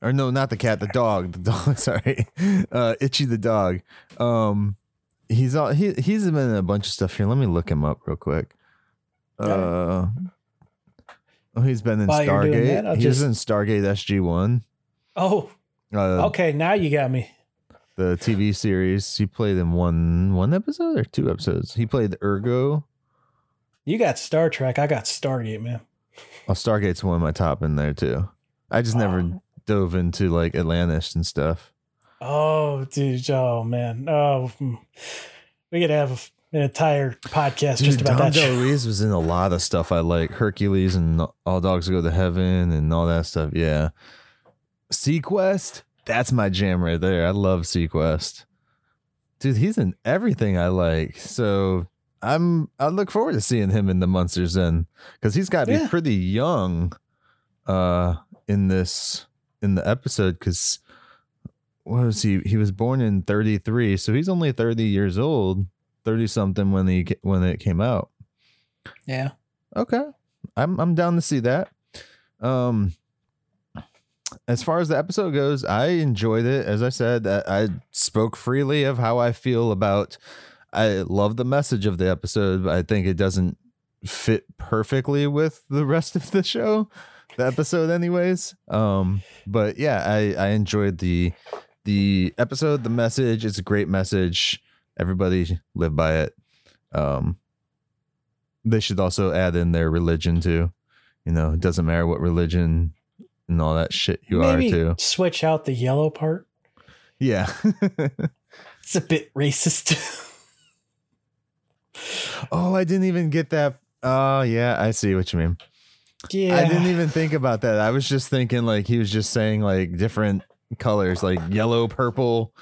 [SPEAKER 1] Or no, not the cat, the dog. The dog, sorry. Uh Itchy the dog. Um he's all he he's been in a bunch of stuff here. Let me look him up real quick. Uh Oh, he's been in
[SPEAKER 2] While
[SPEAKER 1] Stargate.
[SPEAKER 2] that, I'll
[SPEAKER 1] he was
[SPEAKER 2] just-
[SPEAKER 1] in Stargate SG One,
[SPEAKER 2] Oh,
[SPEAKER 1] uh,
[SPEAKER 2] okay. Now you got me.
[SPEAKER 1] the TV series. He played in one one episode or two episodes. He played Urgo.
[SPEAKER 2] You got Star Trek. I got Stargate, man.
[SPEAKER 1] Oh, Stargate's one of my top in there too. I just never dove into like Atlantis and stuff.
[SPEAKER 2] Oh, dude. Oh, man. Oh, hmm. we could have an entire podcast just about
[SPEAKER 1] Dom
[SPEAKER 2] that.
[SPEAKER 1] DeLuise was in a lot of stuff I like. Hercules and All Dogs Go to Heaven and all that stuff. Yeah. SeaQuest, that's my jam right there. I love SeaQuest. Dude, he's in everything I like. So I'm I look forward to seeing him in the Munsters Then because he's got to be
[SPEAKER 2] Yeah.
[SPEAKER 1] pretty young uh in this in the episode because what was he he was born in 33 so he's only 30 years old 30 something when he when it came out
[SPEAKER 2] Yeah.
[SPEAKER 1] Okay. I'm I'm down to see that. Um as far as the episode goes, I enjoyed it. As I said, I, I spoke freely of how I feel about I love the message of the episode, but I think it doesn't fit perfectly with the rest of the show. The episode anyways. Um but yeah, I I enjoyed the the episode, the message. It's a great message. Everybody live by it. Um they should also add in their religion too. You know, it doesn't matter what religion and all that shit you
[SPEAKER 2] Maybe
[SPEAKER 1] are too.
[SPEAKER 2] switch out the yellow part.
[SPEAKER 1] Yeah.
[SPEAKER 2] It's a bit racist.
[SPEAKER 1] oh, I didn't even get that. Oh, yeah, I see what you mean.
[SPEAKER 2] yeah.
[SPEAKER 1] I didn't even think about that. I was just thinking like he was just saying like different colors, like yellow, purple.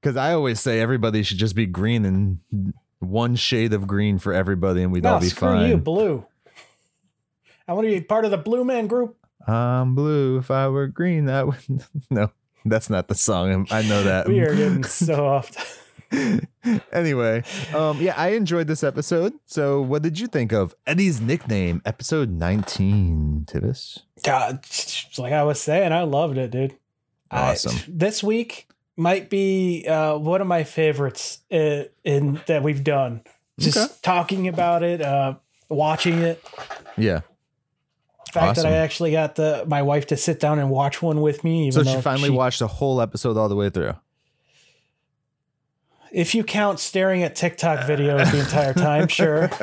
[SPEAKER 1] Because I always say everybody should just be green and one shade of green for everybody, and we'd
[SPEAKER 2] no,
[SPEAKER 1] all be
[SPEAKER 2] screw
[SPEAKER 1] fine.
[SPEAKER 2] you, blue. I want to be part of the Blue Man Group.
[SPEAKER 1] I'm blue. If I were green, I would. No, that's not the song. I know that.
[SPEAKER 2] We are getting so off.
[SPEAKER 1] anyway, um, yeah, I enjoyed this episode. So, what did you think of Eddie's nickname, episode 19, Tivis?
[SPEAKER 2] God, like I was saying, I loved it, dude. I-
[SPEAKER 1] Awesome.
[SPEAKER 2] this week might be uh, one of my favorites in, in that we've done. Just
[SPEAKER 1] Okay.
[SPEAKER 2] talking about it, uh, watching it.
[SPEAKER 1] Yeah.
[SPEAKER 2] The fact that I actually got the my wife to sit down and watch one with me. Even
[SPEAKER 1] So, she finally watched the whole episode all the way through.
[SPEAKER 2] If you count staring at TikTok videos the entire time, sure.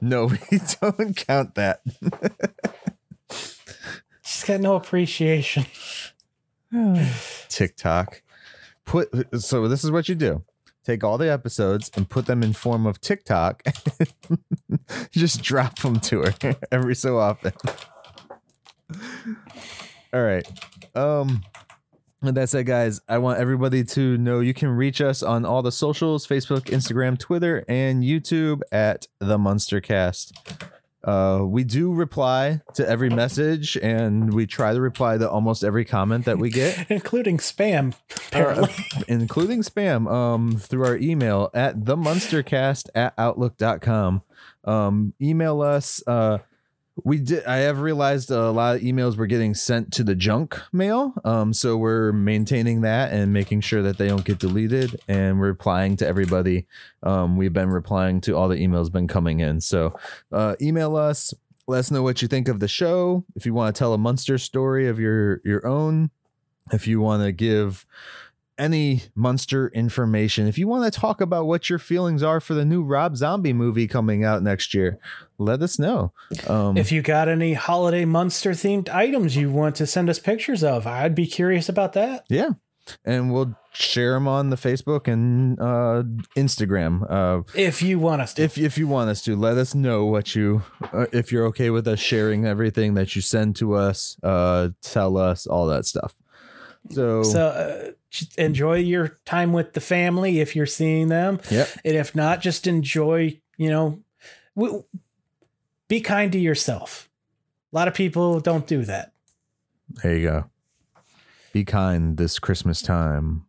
[SPEAKER 1] No, we don't count that.
[SPEAKER 2] She's got no appreciation.
[SPEAKER 1] TikTok. Put so this is what you do. Take all the episodes and put them in form of TikTok. Just drop them to her every so often. all right. Um with that said, guys, I want everybody to know you can reach us on all the socials Facebook, Instagram, Twitter, and YouTube at the Munstercast. Uh, we do reply to every message and we try to reply to almost every comment that we get
[SPEAKER 2] Including spam, apparently.
[SPEAKER 1] uh, including spam um through our email at the munstercast at outlook.com um email us uh we did i have realized a lot of emails were getting sent to the junk mail um so we're maintaining that and making sure that they don't get deleted and replying to everybody. Um we've been replying to all the emails been coming in. So uh email us let us know what you think of the show. If you want to tell a monster story of your your own if you want to give any monster information, if you want to talk about what your feelings are for the new Rob Zombie movie coming out next year, let us know. Um,
[SPEAKER 2] If you got any holiday monster themed items you want to send us pictures of, I'd be curious about that.
[SPEAKER 1] yeah, and we'll share them on the Facebook and uh, Instagram. Uh,
[SPEAKER 2] If you want us to.
[SPEAKER 1] if if you want us to, let us know what you uh, if you're okay with us sharing everything that you send to us. Uh, tell us all that stuff. So,
[SPEAKER 2] so uh, enjoy your time with the family if you're seeing them.
[SPEAKER 1] yep,
[SPEAKER 2] And if not, just enjoy, you know, w- be kind to yourself. A lot of people don't do that.
[SPEAKER 1] there you go. Be kind this Christmas time.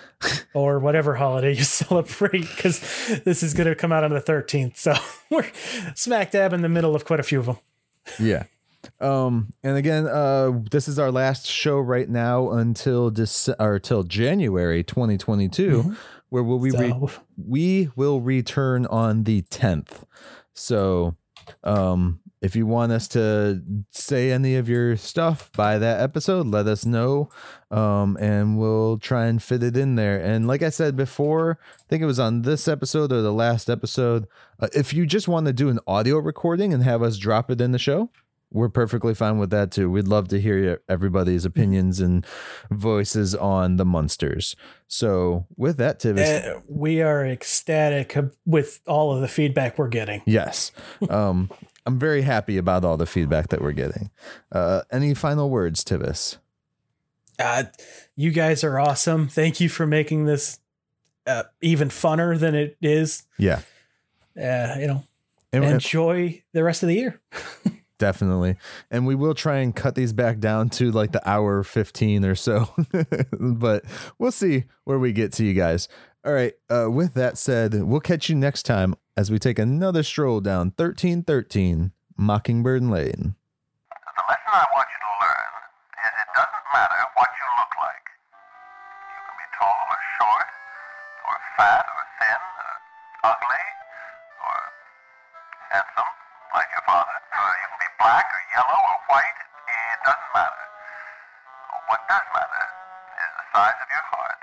[SPEAKER 2] or whatever holiday you celebrate because this is going to come out on the 13th so we're smack dab in the middle of quite a few of them
[SPEAKER 1] yeah um and again uh this is our last show right now until this or till january 2022 where will we re- we will return on the 10th so um if you want us to say any of your stuff by that episode let us know. Um and we'll try and fit it in there. And like i said before i think it was on this episode or the last episode uh, if you just want to do an audio recording and have us drop it in the show we're perfectly fine with that too. We'd love to hear everybody's opinions and voices on the Munsters. So, with that, Tivis,
[SPEAKER 2] Uh, we are ecstatic with all of the feedback we're getting.
[SPEAKER 1] yes, um, I'm very happy about all the feedback that we're getting. Uh, any final words, Tivis?
[SPEAKER 2] Uh, you guys are awesome. Thank you for making this uh, even funner than it is.
[SPEAKER 1] Yeah,
[SPEAKER 2] Uh, you know,
[SPEAKER 1] and,
[SPEAKER 2] enjoy the rest of the year.
[SPEAKER 1] definitely. And we will try and cut these back down to like the hour 15 or so, but we'll see where we get to you guys. All right. Uh, with that said, we'll catch you next time as we take another stroll down 1313 Mockingbird Lane.
[SPEAKER 3] The lesson I want you to learn is it doesn't matter what you look like. You can be tall or short, or fat or thin, or ugly, or handsome, like your father. Black or yellow or white. It doesn't matter. What does matter is the size of your heart